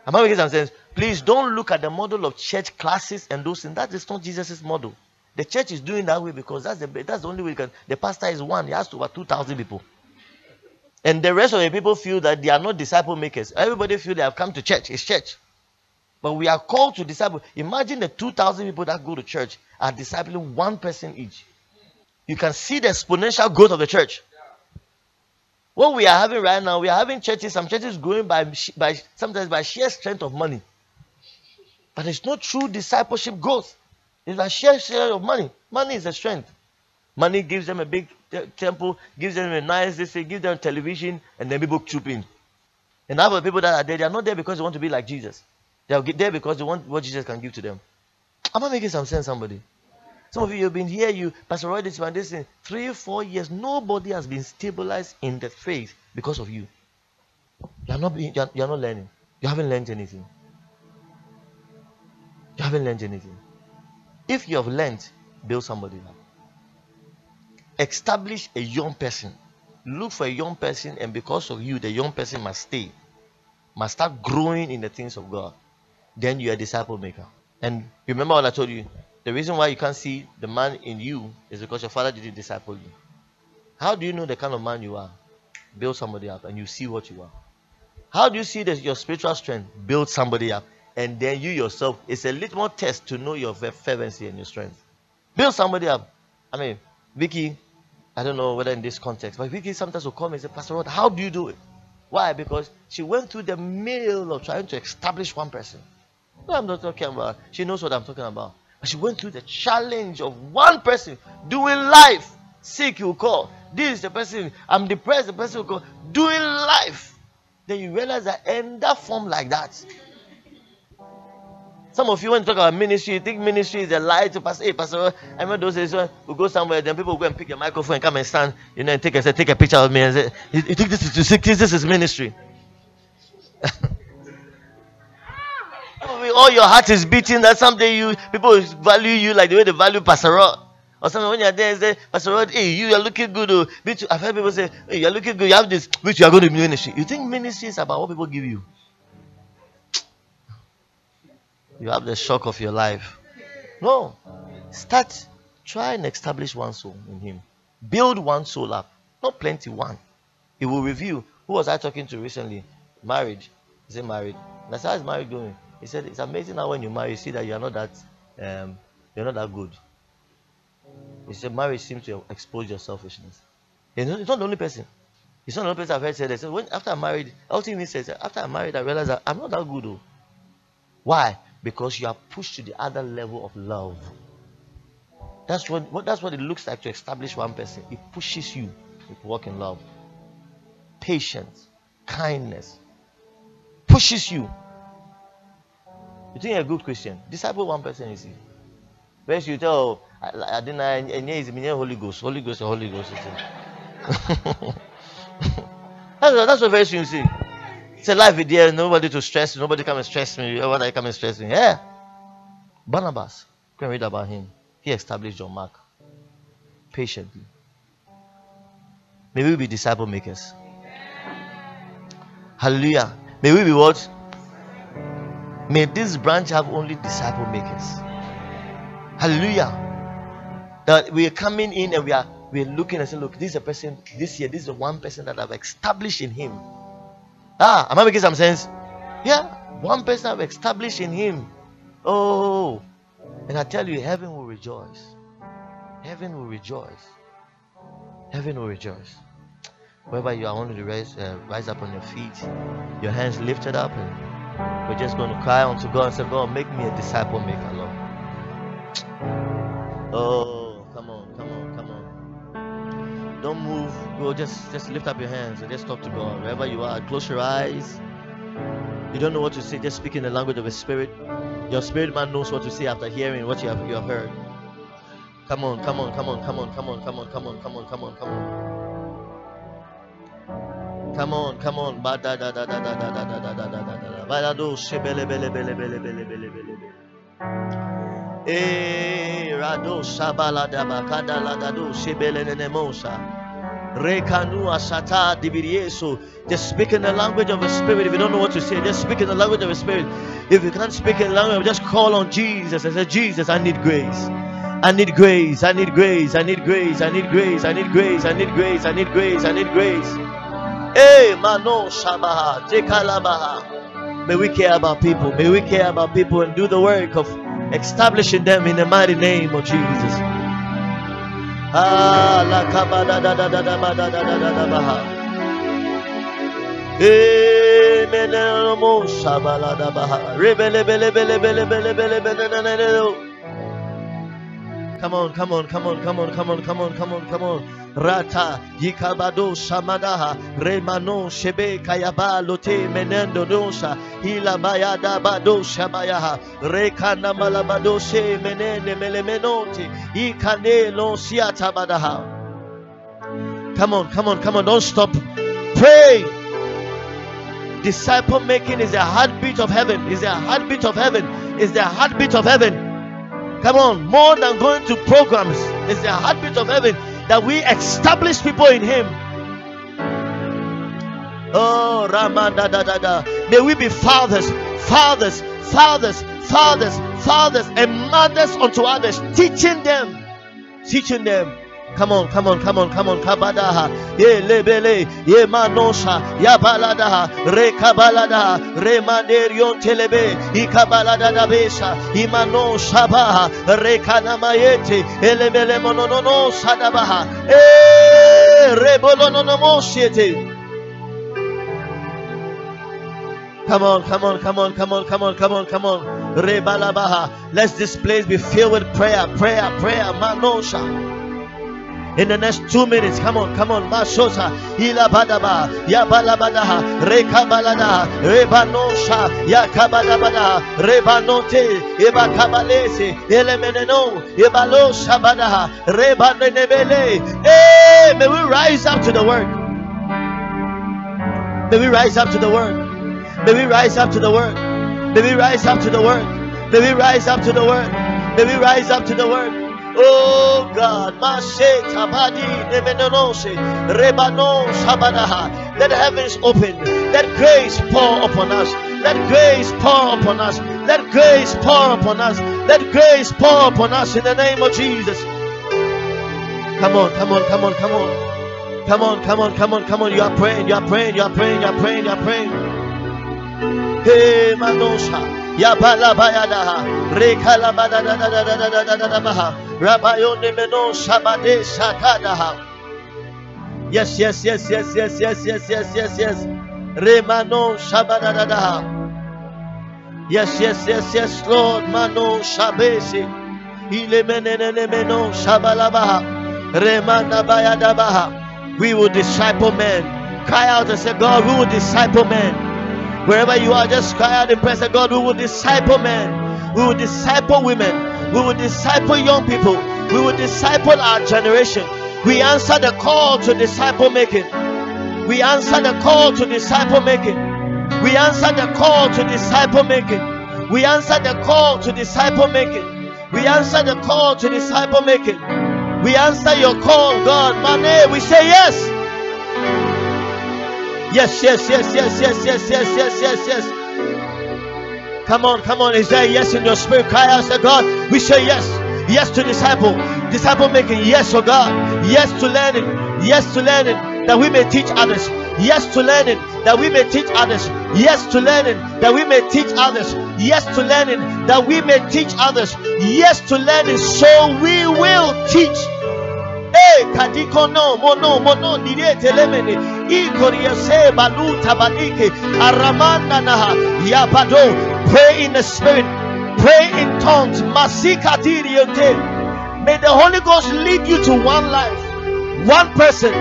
Am I making some sense? Please don't look at the model of church classes and those things. That is not Jesus' model. The church is doing that way because that's the that's the only way can. The pastor is one. He has over two thousand people, and the rest of the people feel that they are not disciple makers. Everybody feel they have come to church. It's church, but we are called to disciple. Imagine the two thousand people that go to church are discipling one person each. You can see the exponential growth of the church. What we are having right now, we are having churches. Some churches growing by by sometimes by sheer strength of money, but it's not true discipleship growth. It's a share share of money. Money is a strength. Money gives them a big temple, gives them a nice this thing, gives them television, and then people troop in. And other people that are there, they are not there because they want to be like Jesus. They are there because they want what Jesus can give to them. Am I making some sense, somebody? Some of you have been here, you Pastor Rod, this one, this three, four years. Nobody has been stabilized in the faith because of you. You are not you are, you are not learning. You haven't learned anything. You haven't learned anything. If you have learned, build somebody up. Establish a young person. Look for a young person, and because of you, the young person must stay, must start growing in the things of God. Then you are a disciple maker. And remember what I told you the reason why you can't see the man in you is because your father didn't disciple you. How do you know the kind of man you are? Build somebody up and you see what you are. How do you see that your spiritual strength? Build somebody up. And then you yourself, it's a little more test to know your fervency and your strength. Build somebody up. I mean, Vicky, I don't know whether in this context, but Vicky sometimes will come and say, Pastor Rod, how do you do it? Why? Because she went through the mill of trying to establish one person. No, I'm not talking about. She knows what I'm talking about. But she went through the challenge of one person doing life. Sick, you call. This is the person. I'm depressed. The person will call. Doing life. Then you realize that in that form like that. Some of you want to talk about ministry, you think ministry is a lie to pastor. Hey, pastor, I remember those days when we go somewhere, then people go and pick a microphone and come and stand, you know, and take a say, take a picture of me and say, you, you think this is this is ministry? Oh, all your heart is beating that someday you people value you like the way they value Pastor Rod. Or something when you're there say, Pastor Rod, hey, you are looking good. Oh. I've heard people say, hey, you're looking good. You have this, which you are going to ministry. You think ministry is about what people give you? You have the shock of your life. No. Start, try and establish one soul in Him. Build one soul up. Not plenty, one. He will review. Who was I talking to recently? Marriage. Is it married? That's how is marriage going? He said, It's amazing how when you marry, you see that you're not that um, you're not that good. He said, Marriage seems to expose your selfishness. He's not, not the only person. He's not the only person I've heard say that. So when after I married, ultimately says after I married, I realized that I'm not that good. Though. Why? Because you are pushed to the other level of love. That's what, that's what it looks like to establish one person. It pushes you to walk in love. Patience, kindness. Pushes you you think you're a good Christian? Disciple one person, you see. First you tell, I, I didn't, it's Holy Ghost, Holy Ghost, Holy Ghost. that's, that's what first you see. It's a life there, nobody to stress, nobody come and stress me. I come and stress me? Yeah. Barnabas, can read about him. He established John Mark patiently. May we be disciple makers. Hallelujah. May we be what? May this branch have only disciple makers. Hallelujah. That we are coming in and we are we are looking and saying, look, this is a person this year, this is the one person that I've established in him. Ah, am I making some sense? Yeah, one person I've established in him. Oh, and I tell you, heaven will rejoice. Heaven will rejoice. Heaven will rejoice. Wherever you are, I want you to rise, uh, rise up on your feet, your hands lifted up, and we're just going to cry unto God and say, God, make me a disciple maker, Lord. Oh, Don't move. Go, just just lift up your hands and just talk to God. Wherever you are, close your eyes. You don't know what to say, just speak in the language of the spirit. Your spirit man knows what to say after hearing what you have you have heard. Come on, come on, come on, come on, come on, come on, come on, come on, come on, come on. Come on, come on. Ba da da da da da da da da da da da da da. Da. Eh, da da do shebele ne nemosa. Rekanu asata dibirieso. Just speak in the language of the spirit. If you don't know what to say, just speak in the language of the spirit. If you can't speak in the language, just call on Jesus and say, Jesus, I need grace. I need grace. I need grace. I need grace. I need grace. I need grace. I need grace. I need grace. I need grace. Hey, Mano Shabaha. May we care about people. May we care about people and do the work of establishing them in the mighty name of Jesus. Ah. Come on, come on, come on, come on, come on, come on, come on, come on. Rata yikabado shamadaha remano shebe kayaba lote menendo dosa hila bayada bado shabayaha rekana malabado she menene melemenote ikane lo siata badaha. Come on, come on, come on, don't stop. Pray. Disciple making is the heartbeat of heaven. Is the heartbeat of heaven. Is the heartbeat of heaven. Come on, more than going to programs, it's the heartbeat of heaven that we establish people in Him. Oh, Rama da da da da. May we be fathers, fathers, fathers, fathers, fathers, and mothers unto others, teaching them, teaching them Come on, come on, come on, come on. Kabadaha. Ye lebele. Ye manosha. Ya baladaha. Re kabaladaha. Re manderion telebe. I kabalada da besha. I mano shabaha. Re kanamayete. Elemele mononono sadabaha. Eh. Re bolonono mosiete. Come on, come on, come on, come on, come on, come on, come on. Rebalabaha. Let this place be filled with prayer, prayer, prayer. Manosha. In the next two minutes, come on, come on, Mashosa, Ilabadaba, Yabalabadaha, Rekabalada, Rebanosha, Yakabadabada, Rebanote, Ebakabalese, Elemeneno, Ebalosha Badaha, Rebanebele. Hey, may we rise up to the work. May we rise up to the work. May we rise up to the word. May we rise up to the word. May we rise up to the word. May we rise up to the word. Oh God, Mashe Tabadi Nemenonose Rebano Shabadaha. Let heavens open. Let grace pour upon us. Let grace pour upon us. Let grace pour upon us. Let grace pour upon us in the name of Jesus. Come on, come on, come on, come on. Come on, come on, come on, come on. You are praying, you are praying, you are praying, you are praying, you are praying. Hey Manosha. Yabala bayada rekala bada da da da da da da da da baha rabayone meno shabade shakada yes yes yes yes yes yes yes yes yes yes. Remano shabada da da yes yes yes yes lord mano baha we will disciple men. Cry out and say god we will disciple men Wherever you are, just cry out and praise God. We will disciple men, we will disciple women, we will disciple young people, we will disciple our generation. We answer the call to disciple making. We answer the call to disciple making. We answer the call to disciple making. We answer the call to disciple making. We answer the call to disciple making. We answer your call, God. Money, we say yes. Yes, yes, yes, yes, yes, yes, yes, yes, yes, yes. Come on, come on. Is there yes in your spirit? Cry out to God. We say yes. Yes to disciple. Disciple making. Yes, oh God. Yes to learning. Yes to learning that we may teach others. Yes to learning that we may teach others. Yes to learning that we may teach others. Yes to learning that we may teach others. Yes to learning so we will teach kadiko no mono mono nire telemene. Ikoria se baluta banike aramanda naha yabado pray in the spirit. Pray in tongues. Masika may the holy ghost lead you to one life one person.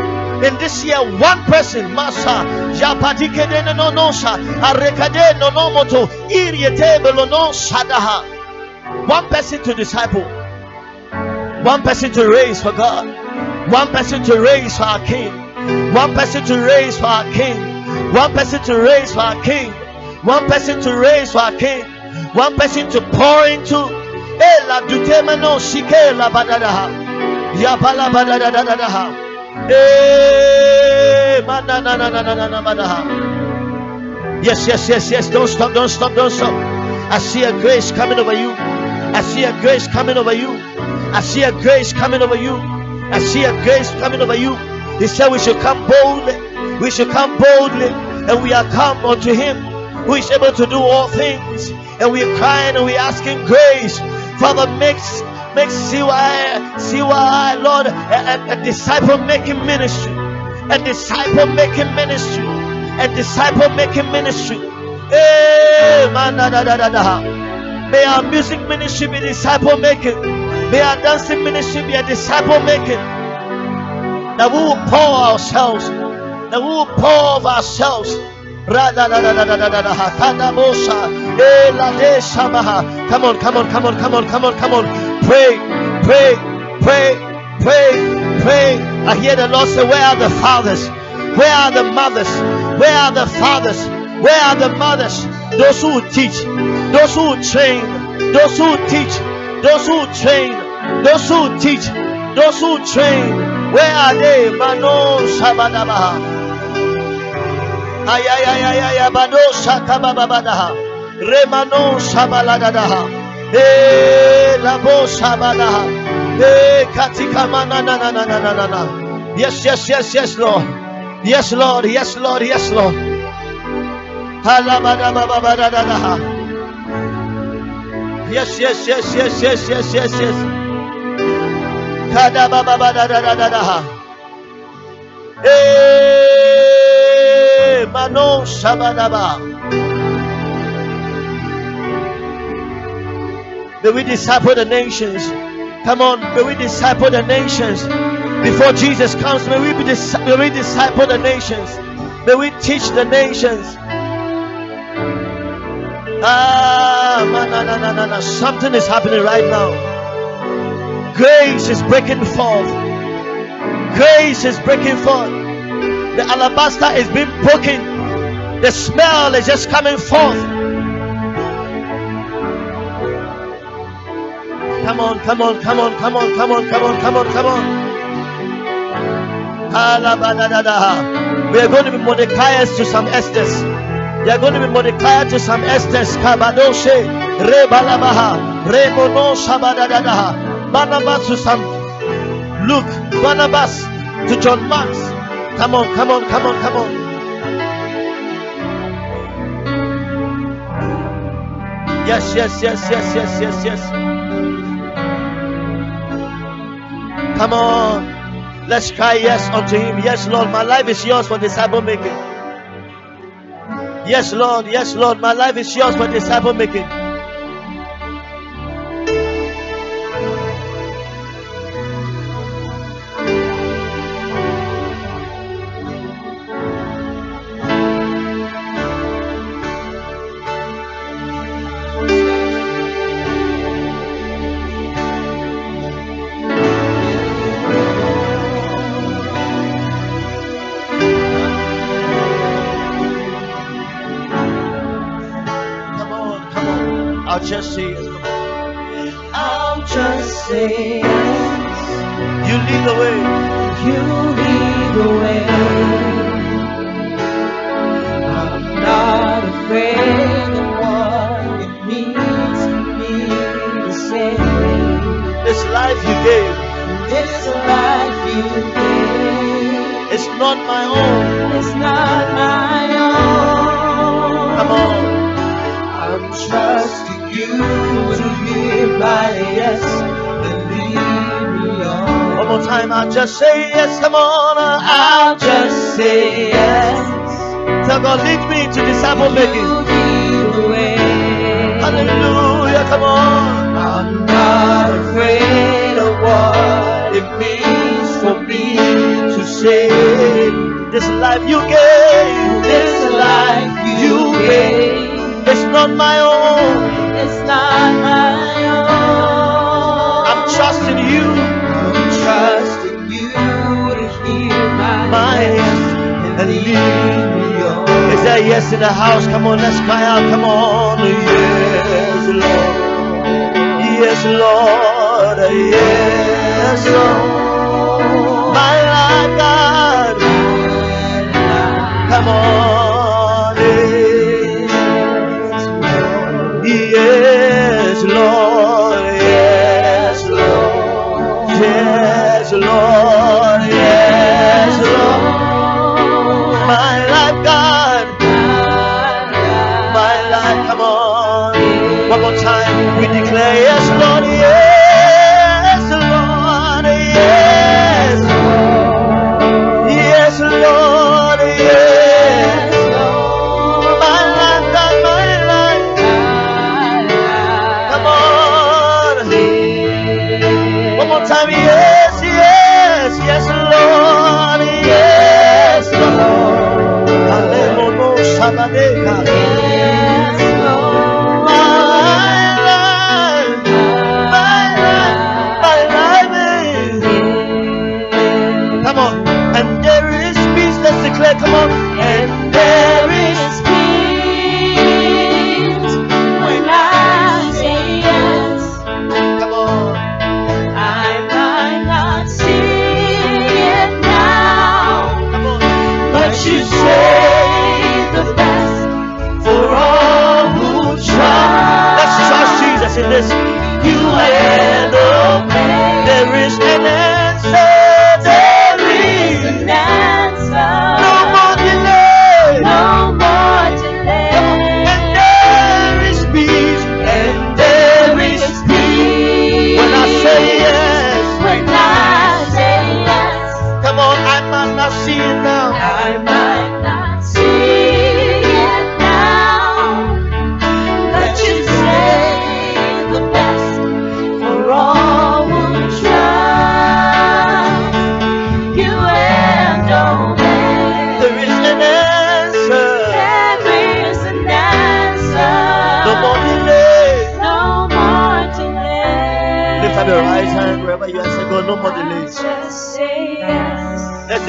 In this year one person. Masa yapadike de no no sha. Arekade no no moto. Iriete belo no shadaha. One person to disciple one person to raise for God one person to raise for our King. One person to raise for our King. One person to raise for our King. One person to raise for our King. One person to pour into. Ela dutemano shike la badadaha. Yabala badadadadaha. Eh, yes, yes, yes, yes. Don't stop, don't stop, don't stop. I see a grace coming over you. I see a grace coming over you. I see a grace coming over you. I see a grace coming over you. He said, We should come boldly. We should come boldly. And we are come unto Him who is able to do all things. And we are crying and we are asking grace. Father, make, make CY, CY, Lord, a, a, a disciple making ministry. A disciple making ministry. A disciple making ministry. Eh, hey, man, da, da, da, da, da. May our music ministry be disciple making. May our dancing ministry be a disciple making. That we will pour ourselves. That we will pour of ourselves. Come on, come on, come on, come on, come on, come on. Pray, pray, pray, pray, pray. I hear the Lord say, Where are the fathers? Where are the mothers? Where are the fathers? Where are the mothers? Those who teach, those who train, those who teach, those who train, those who teach, those who train, where are they? Mano Shabadabaha. Ay ay ay ay ay Bado Shakababadaha. Remano Shabaladadaha. Eh Labo Shabadaha. Hey, katika mana na na na na na na na. Yes, yes, yes, yes, Lord. Yes, Lord. Yes, Lord. Yes, Lord. Da. Yes, yes, yes, yes, yes, yes, yes, yes. Hey, Manon Shabadaba. May we disciple the nations. Come on, may we disciple the nations. Before Jesus comes, may we, be dis- may we disciple the nations. May we teach the nations. Ah, na, na, na, na, na. something is happening right now. Grace is breaking forth. Grace is breaking forth. The alabaster is being broken. The smell is just coming forth. Come on, come on, come on, come on, come on, come on, come on, come on. We are going to be Mordecai's to some Esthers. They are going to be Mordecai to some Esthers. Kabadoshe, Rebalabaha, Remono Shabadadadaha. Barnabas to some Luke, Barnabas to John Marks. Come on, come on, come on, come on. Yes, yes, yes, yes, yes, yes, yes. Come on. Let's cry yes unto him. Yes, Lord, my life is yours for disciple making. Yes, Lord. Yes, Lord, my life is yours for disciple making. Life you gave is not my own. It's not my own. Come on. I'm trusting you to hear my yes and lead me on. One more time. I'll just say yes. Come on. I'll just say yes. Tell God, lead me to disciple making. lead the way. Hallelujah. Come on. I'm not afraid of what for me to say. This life you gave This life you gave is not my own. is not my own. I'm trusting you. I'm trusting you to hear my, My yes and lead me on. Is there yes in the house? Come on, let's cry out. Come on. Yes, Lord. Yes, Lord. Yes, Lord. Come on. Yes, Lord. This. You pain. There is an answer.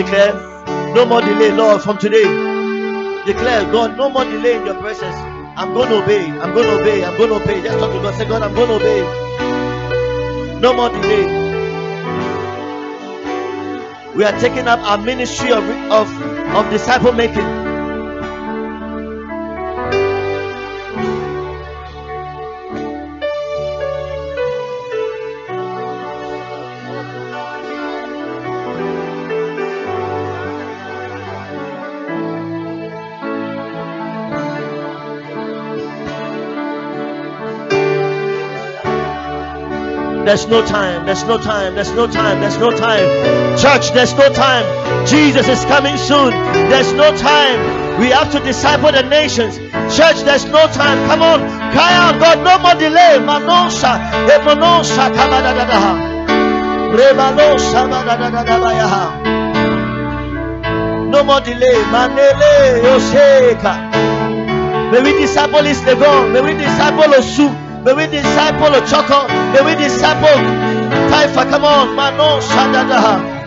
Declare no more delay, Lord, from today. Declare, God, no more delay in your presence. I'm going to obey. I'm going to obey. I'm going to obey. Just talk to God. Say, God, I'm going to obey. No more delay. We are taking up our ministry of, of, of disciple making. There's no time. There's no time. There's no time. There's no time. Church, there's no time. Jesus is coming soon. There's no time. We have to disciple the nations. Church, there's no time. Come on. Cry out, God, no more delay. Eh, Kabadadadaha. Rebanosha. Badadadadabayaha. No more delay. Manele. Yoseka. May we disciple East Legon. May we disciple Osu. May we disciple Ochoko. May we disciple Taifa. Come on. Mano Shadadaha.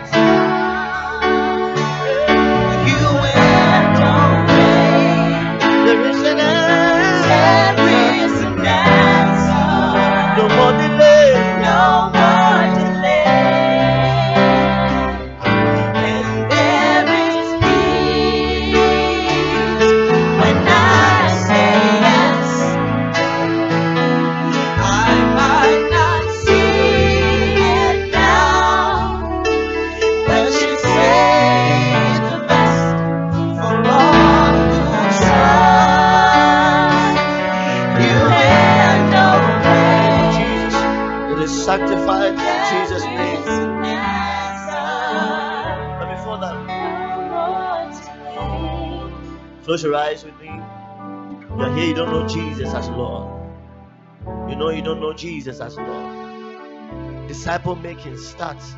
Disciple making starts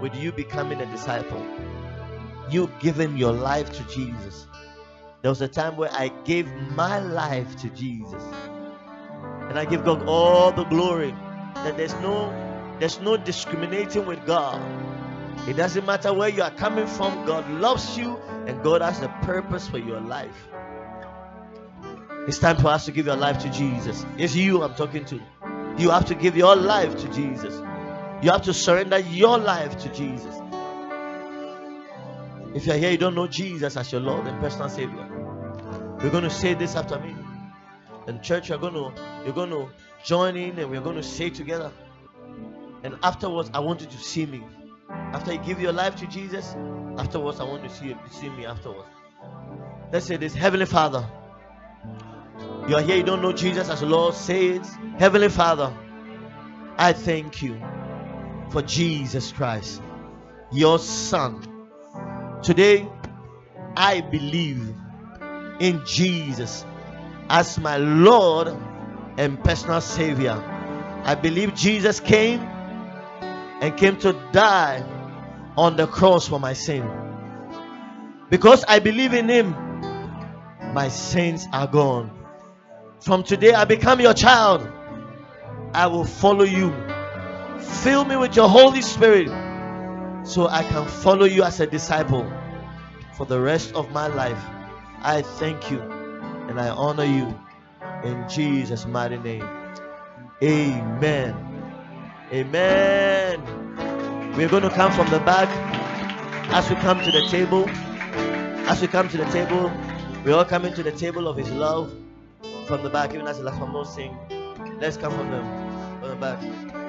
with you becoming a disciple. You giving your life to Jesus. There was a time where I gave my life to Jesus. And I give God all the glory. That there's no there's no discriminating with God. It doesn't matter where you are coming from, God loves you and God has a purpose for your life. It's time for us to give your life to Jesus. It's you I'm talking to. You have to give your life to Jesus. You have to surrender your life to Jesus. If you're here, you don't know Jesus as your Lord and personal Savior. We're going to say this after me. And church, you're going to you're going to join in and we're going to say together. And afterwards, I want you to see me. After you give your life to Jesus, afterwards, I want you to see, see me afterwards. Let's say this Heavenly Father, you are here, you don't know Jesus as Lord. Say it. Heavenly Father, I thank you for Jesus Christ, your Son. Today, I believe in Jesus as my Lord and personal Savior. I believe Jesus came and came to die on the cross for my sin. Because I believe in Him, my sins are gone. From today, I become your child. I will follow you. Fill me with your Holy Spirit so I can follow you as a disciple for the rest of my life. I thank you and I honor you in Jesus' mighty name. Amen. Amen. We're going to come from the back as we come to the table. As we come to the table, we're all coming to the table of His love from the back, even as the last one will sing. Let's come from the, from the back.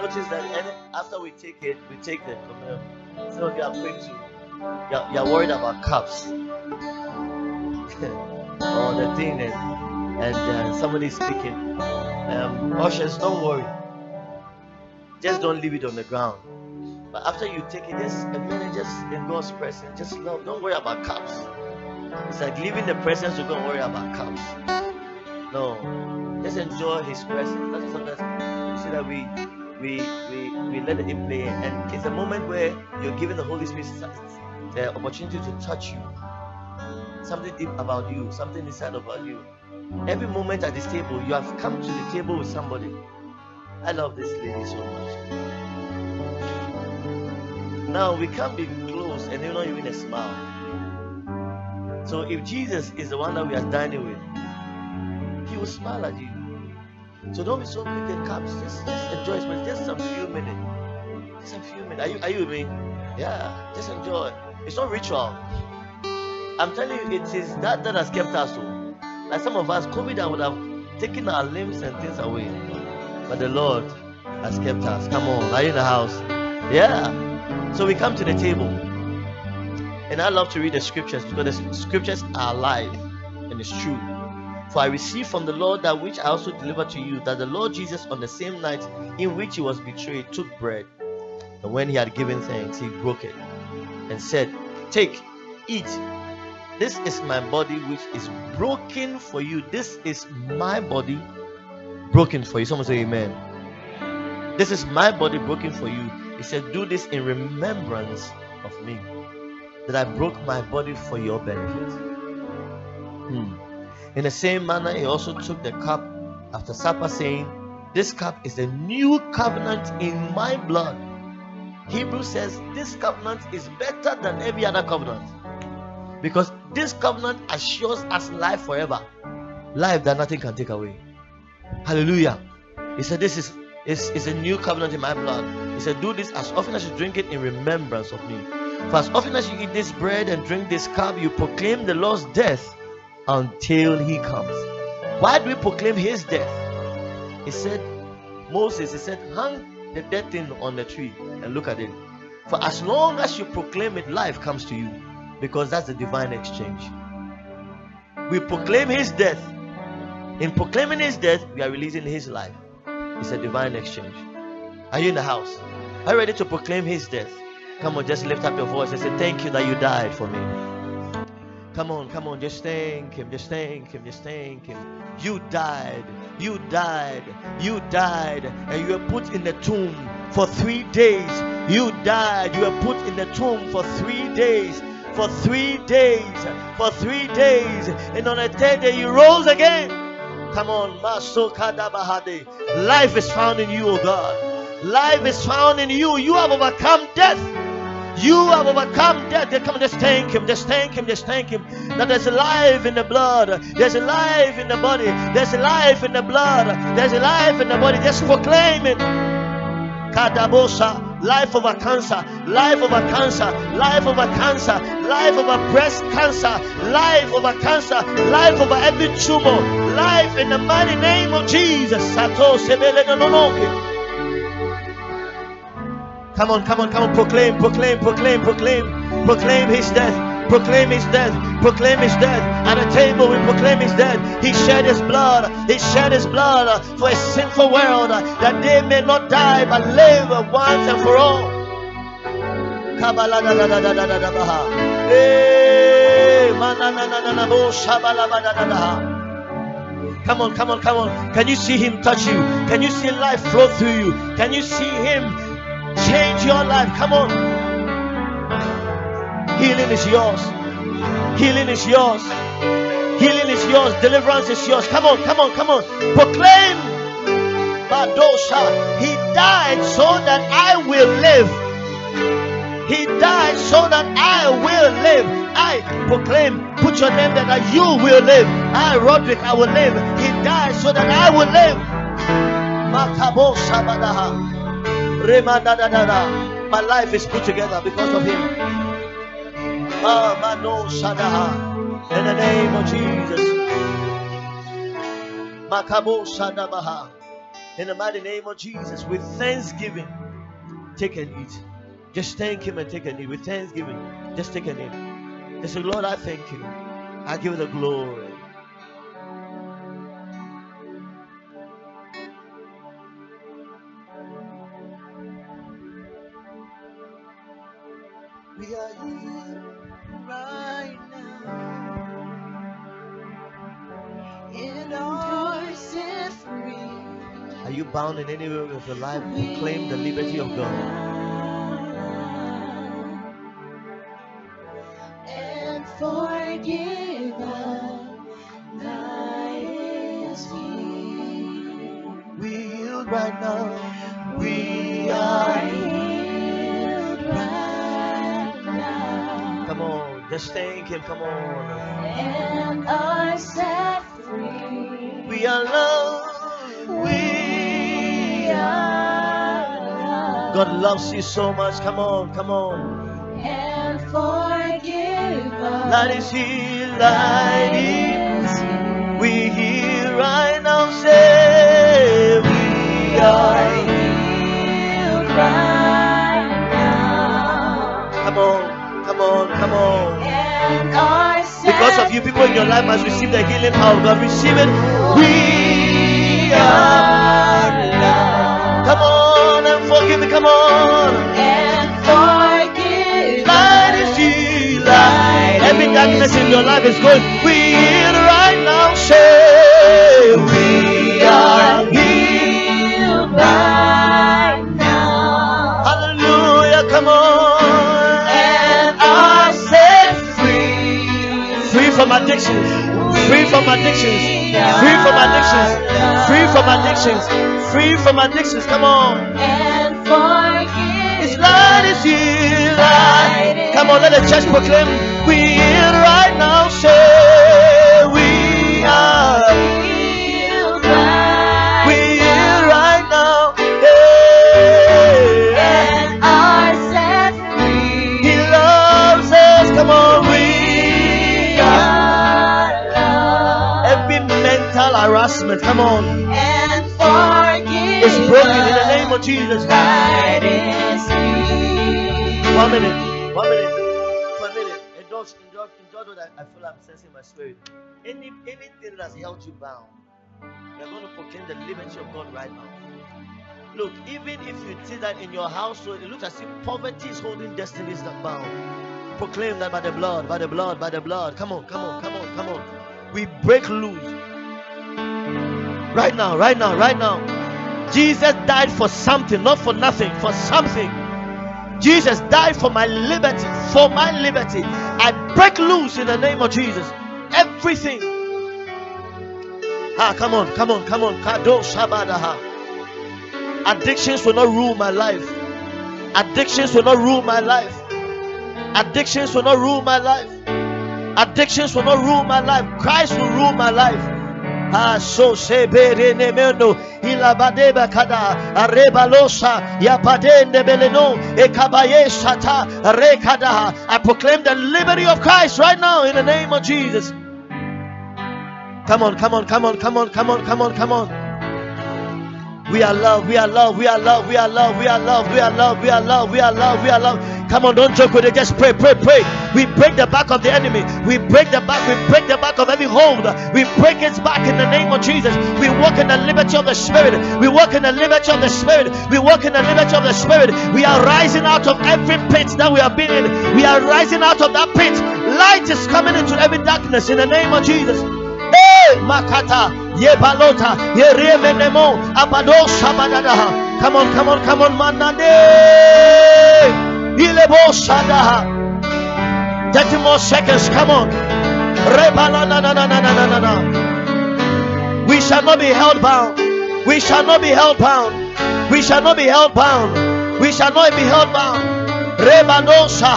Notice that any, after we take it, we take the communion. Some of you are quick to, you're, worried about cups or the thing, and, and uh, somebody speaking. Um, ushers, don't worry. Just don't leave it on the ground. But after you take it, just a minute, just in God's presence, just love. Don't worry about cups. It's like leaving the presence to go and worry about cups. No, just enjoy His presence. That's sometimes you see that we we we we let it play, and it's a moment where you're giving the Holy Spirit the opportunity to touch you. Something deep about you, something inside about you. Every moment at this table, you have come to the table with somebody. I love this lady so much. Now we can't be close and you're not even a smile. So if Jesus is the one that we are dining with, he will smile at you. So don't be so quick and cups. Just, just enjoy it, but just some few minutes. Just a few minutes. Are you are you with me? Yeah, just enjoy. It's not ritual. I'm telling you, it is that that has kept us. Oh. Like some of us, COVID would have taken our limbs and things away. But the Lord has kept us. Come on, are you in the house? Yeah. So we come to the table. And I love to read the scriptures because the scriptures are alive and it's true. For I received from the Lord that which I also delivered to you that the Lord Jesus, on the same night in which he was betrayed, took bread. And when he had given thanks, he broke it and said, Take, eat. This is my body which is broken for you. This is my body broken for you. Someone say amen. This is my body broken for you. He said, Do this in remembrance of me. That I broke my body for your benefit. Hmm. In the same manner, he also took the cup after supper, saying, This cup is the new covenant in my blood. Hebrew says this covenant is better than every other covenant because this covenant assures us life forever, life that nothing can take away. Hallelujah. He said, This is, is, is a new covenant in my blood. He said, Do this as often as you drink it in remembrance of me. For as often as you eat this bread and drink this cup, you proclaim the Lord's death until he comes. Why do we proclaim his death? He said, Moses, he said, hang the dead thing on the tree and look at it. For as long as you proclaim it, life comes to you because that's the divine exchange. We proclaim his death. In proclaiming his death, we are releasing his life. It's a divine exchange. Are you in the house? Are you ready to proclaim his death? Come on, just lift up your voice and say, Thank you that you died for me. Come on, come on, just thank him, just thank him, just thank him. You died, you died, you died, and you were put in the tomb For three days you died. You were put in the tomb for three days. For three days. For three days. And on the third day you rose again. Come on, Kadabahade. Life is found in you, O God. Life is found in you. You have overcome death. You have overcome death. Come on, just thank Him. Just thank Him. Just thank Him. That there's life in the blood. There's life in the body. There's life in the blood. There's life in the body. Just proclaim it. Kadabosa. Life over cancer, life over cancer, life over cancer, life over breast cancer, life over cancer, life over every tumor, life in the mighty name of Jesus. Come on, come on, come on, proclaim, proclaim, proclaim, proclaim, proclaim his death, proclaim his death, proclaim his death. At the table, we proclaim his death. He shed his blood, he shed his blood for a sinful world that they may not die but live once and for all. Come on, come on, come on. Can you see him touch you? Can you see life flow through you? Can you see him change your life. Come on. Healing is yours. Healing is yours. Healing is yours. Deliverance is yours. Come on, come on, come on. Proclaim. Badosha. He died so that I will live. He died so that I will live. I proclaim, put your name there that you will live. I, Roderick, I will live. He died so that I will live. Makabo Sabadaha. My life is put together because of him. In the name of Jesus. In the mighty name of Jesus. With thanksgiving, take and eat. Just thank him and take and eat. With thanksgiving, just take and eat. Just say, Lord, I thank you. I give you the glory. We are here right now. Are set free. Are you bound in any way of your life? Claim the liberty of God. And forgive thy is here. We yield right now. We are healed right now. Come on, just thank Him. Come on. And are set free. We are loved. We are loved. God loves you so much. Come on, come on. and forgive us. Light is here, light is. here. We here right now. Say we are are. healed right now. Come on, come on, come on. And are set Because of you, people in your life must receive the healing power of God. Receive it. We are. loved. Come on and forgive me. Come on. And forgive Light is here, light. Every darkness in your life is going. We right now. Say we from addictions. Free from addictions. Free from addictions. Free from addictions. Free from addictions. Come on. And forgive His light is here. Come on, let the church proclaim. We here right now. Say on, and forgive is broken in the name of Jesus. Light is here. One minute, one minute, for a minute. Indulge, indulge, indulge what I, I feel I'm sensing my spirit. Any anything that's held you bound, you're going to proclaim the liberty of God right now. Look, even if you see that in your household, it looks as if poverty is holding destinies that bound. Proclaim that by the blood, by the blood, by the blood. Come on, come on, come on, come on. We break loose. Right now, right now, right now. Jesus died for something, not for nothing, for something. Jesus died for my liberty, for my liberty. I break loose in the name of Jesus. Everything. Ah, come on, come on, come on. Addictions will not rule my life. Addictions will not rule my life. Addictions will not rule my life. Addictions will not rule my life. Christ will rule my life. I proclaim the liberty of Christ right now in the name of Jesus. Come on, come on, come on, come on, come on, come on, come on. We are love, we are love, we are love, we are love, we are love, we are love, we are love, we are love, we are love. Come on, don't joke with it, just pray, pray, pray. We break the back of the enemy, we break the back, we break the back of every hold, we break its back in the name of Jesus. We walk in the liberty of the Spirit, we walk in the liberty of the Spirit, we walk in the liberty of the Spirit. We are rising out of every pit that we have been in, we are rising out of that pit. Light is coming into every darkness in the name of Jesus. Makata, Ye Balota, Ye Remenemo, Abado Sabadadaha. Come on, come on, come on, Manade. Ilebo Sadaha. 30 more seconds, come on. Rebala na na na na na na. We shall not be held bound. We shall not be held bound. We shall not be held bound. We shall not be held bound. Rebanosa,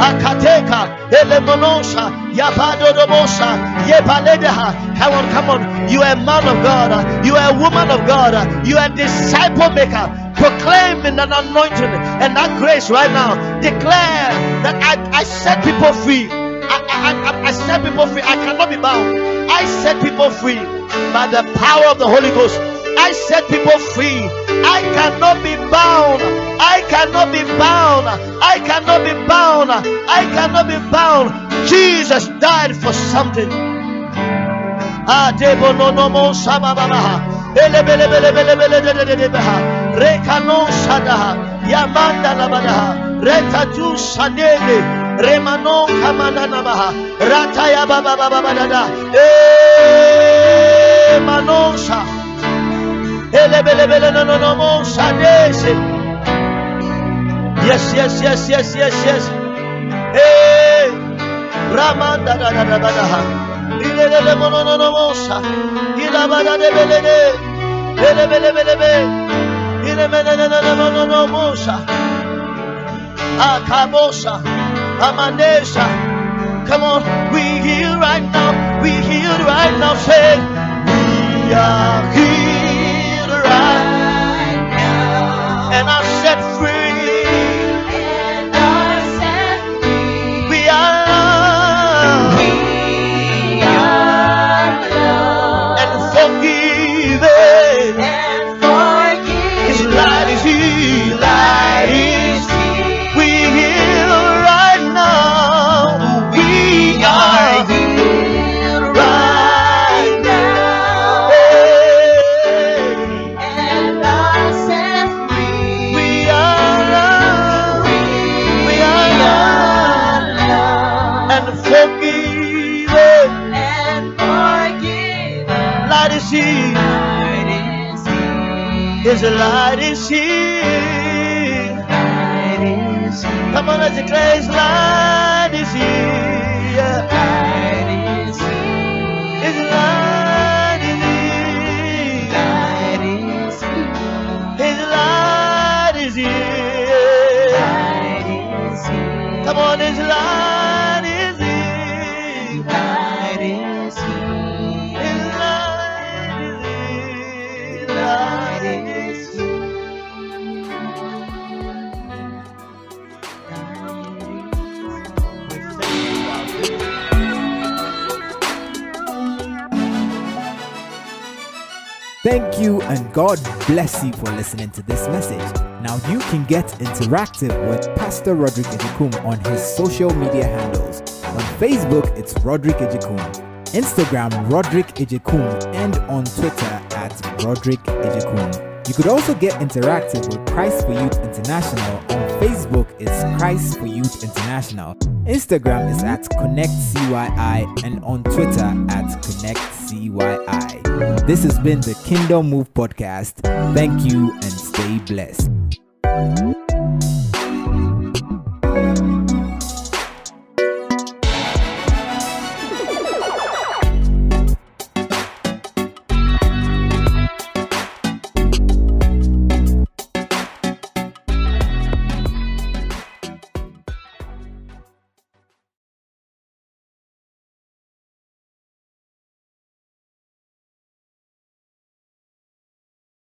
Akateka, Elemonosa, Yabadodomosa, Yepaledeha. Come on, come on. You are a man of God. You are a woman of God. You are a disciple maker. Proclaim in an anointing and that grace right now. Declare that I, I set people free. I, I, I set people free. I cannot be bound. I set people free by the power of the Holy Ghost. I set people free. I cannot be bound. I cannot be bound. I cannot be bound. I cannot be bound. Jesus died for something. Ah, no no mo. Bele bele bele bele bele baha. Yamanda sanele. Ya baba baba baba. Eh manosha. No no no. Yes, yes, yes, yes, yes, yes. Hey, Ramanda da da da da da. Ile le le mo no no no mo sa. Ila ba da de bele de. Bele bele bele be. Ile me ne ne ne ne no no mo sa. Akabosa. Amanesa. Come on, we heal right now. We heal right now. Say, we are healed And are set free. Light is here. Come on, let's declare His light is here. His light is here. His light is here. Come on, His light Thank you and God bless you for listening to this message. Now you can get interactive with Pastor Roderick Ejikum on his social media handles. On Facebook, it's Roderick Ejikum, Instagram, Roderick Ejikum, and on Twitter at Roderick Ejikum. You could also get interactive with Christ for Youth International. On Facebook, it's Christ for Youth International. Instagram is at ConnectCYI and on Twitter at ConnectCYI. This has been the Kingdom Move Podcast. Thank you and stay blessed.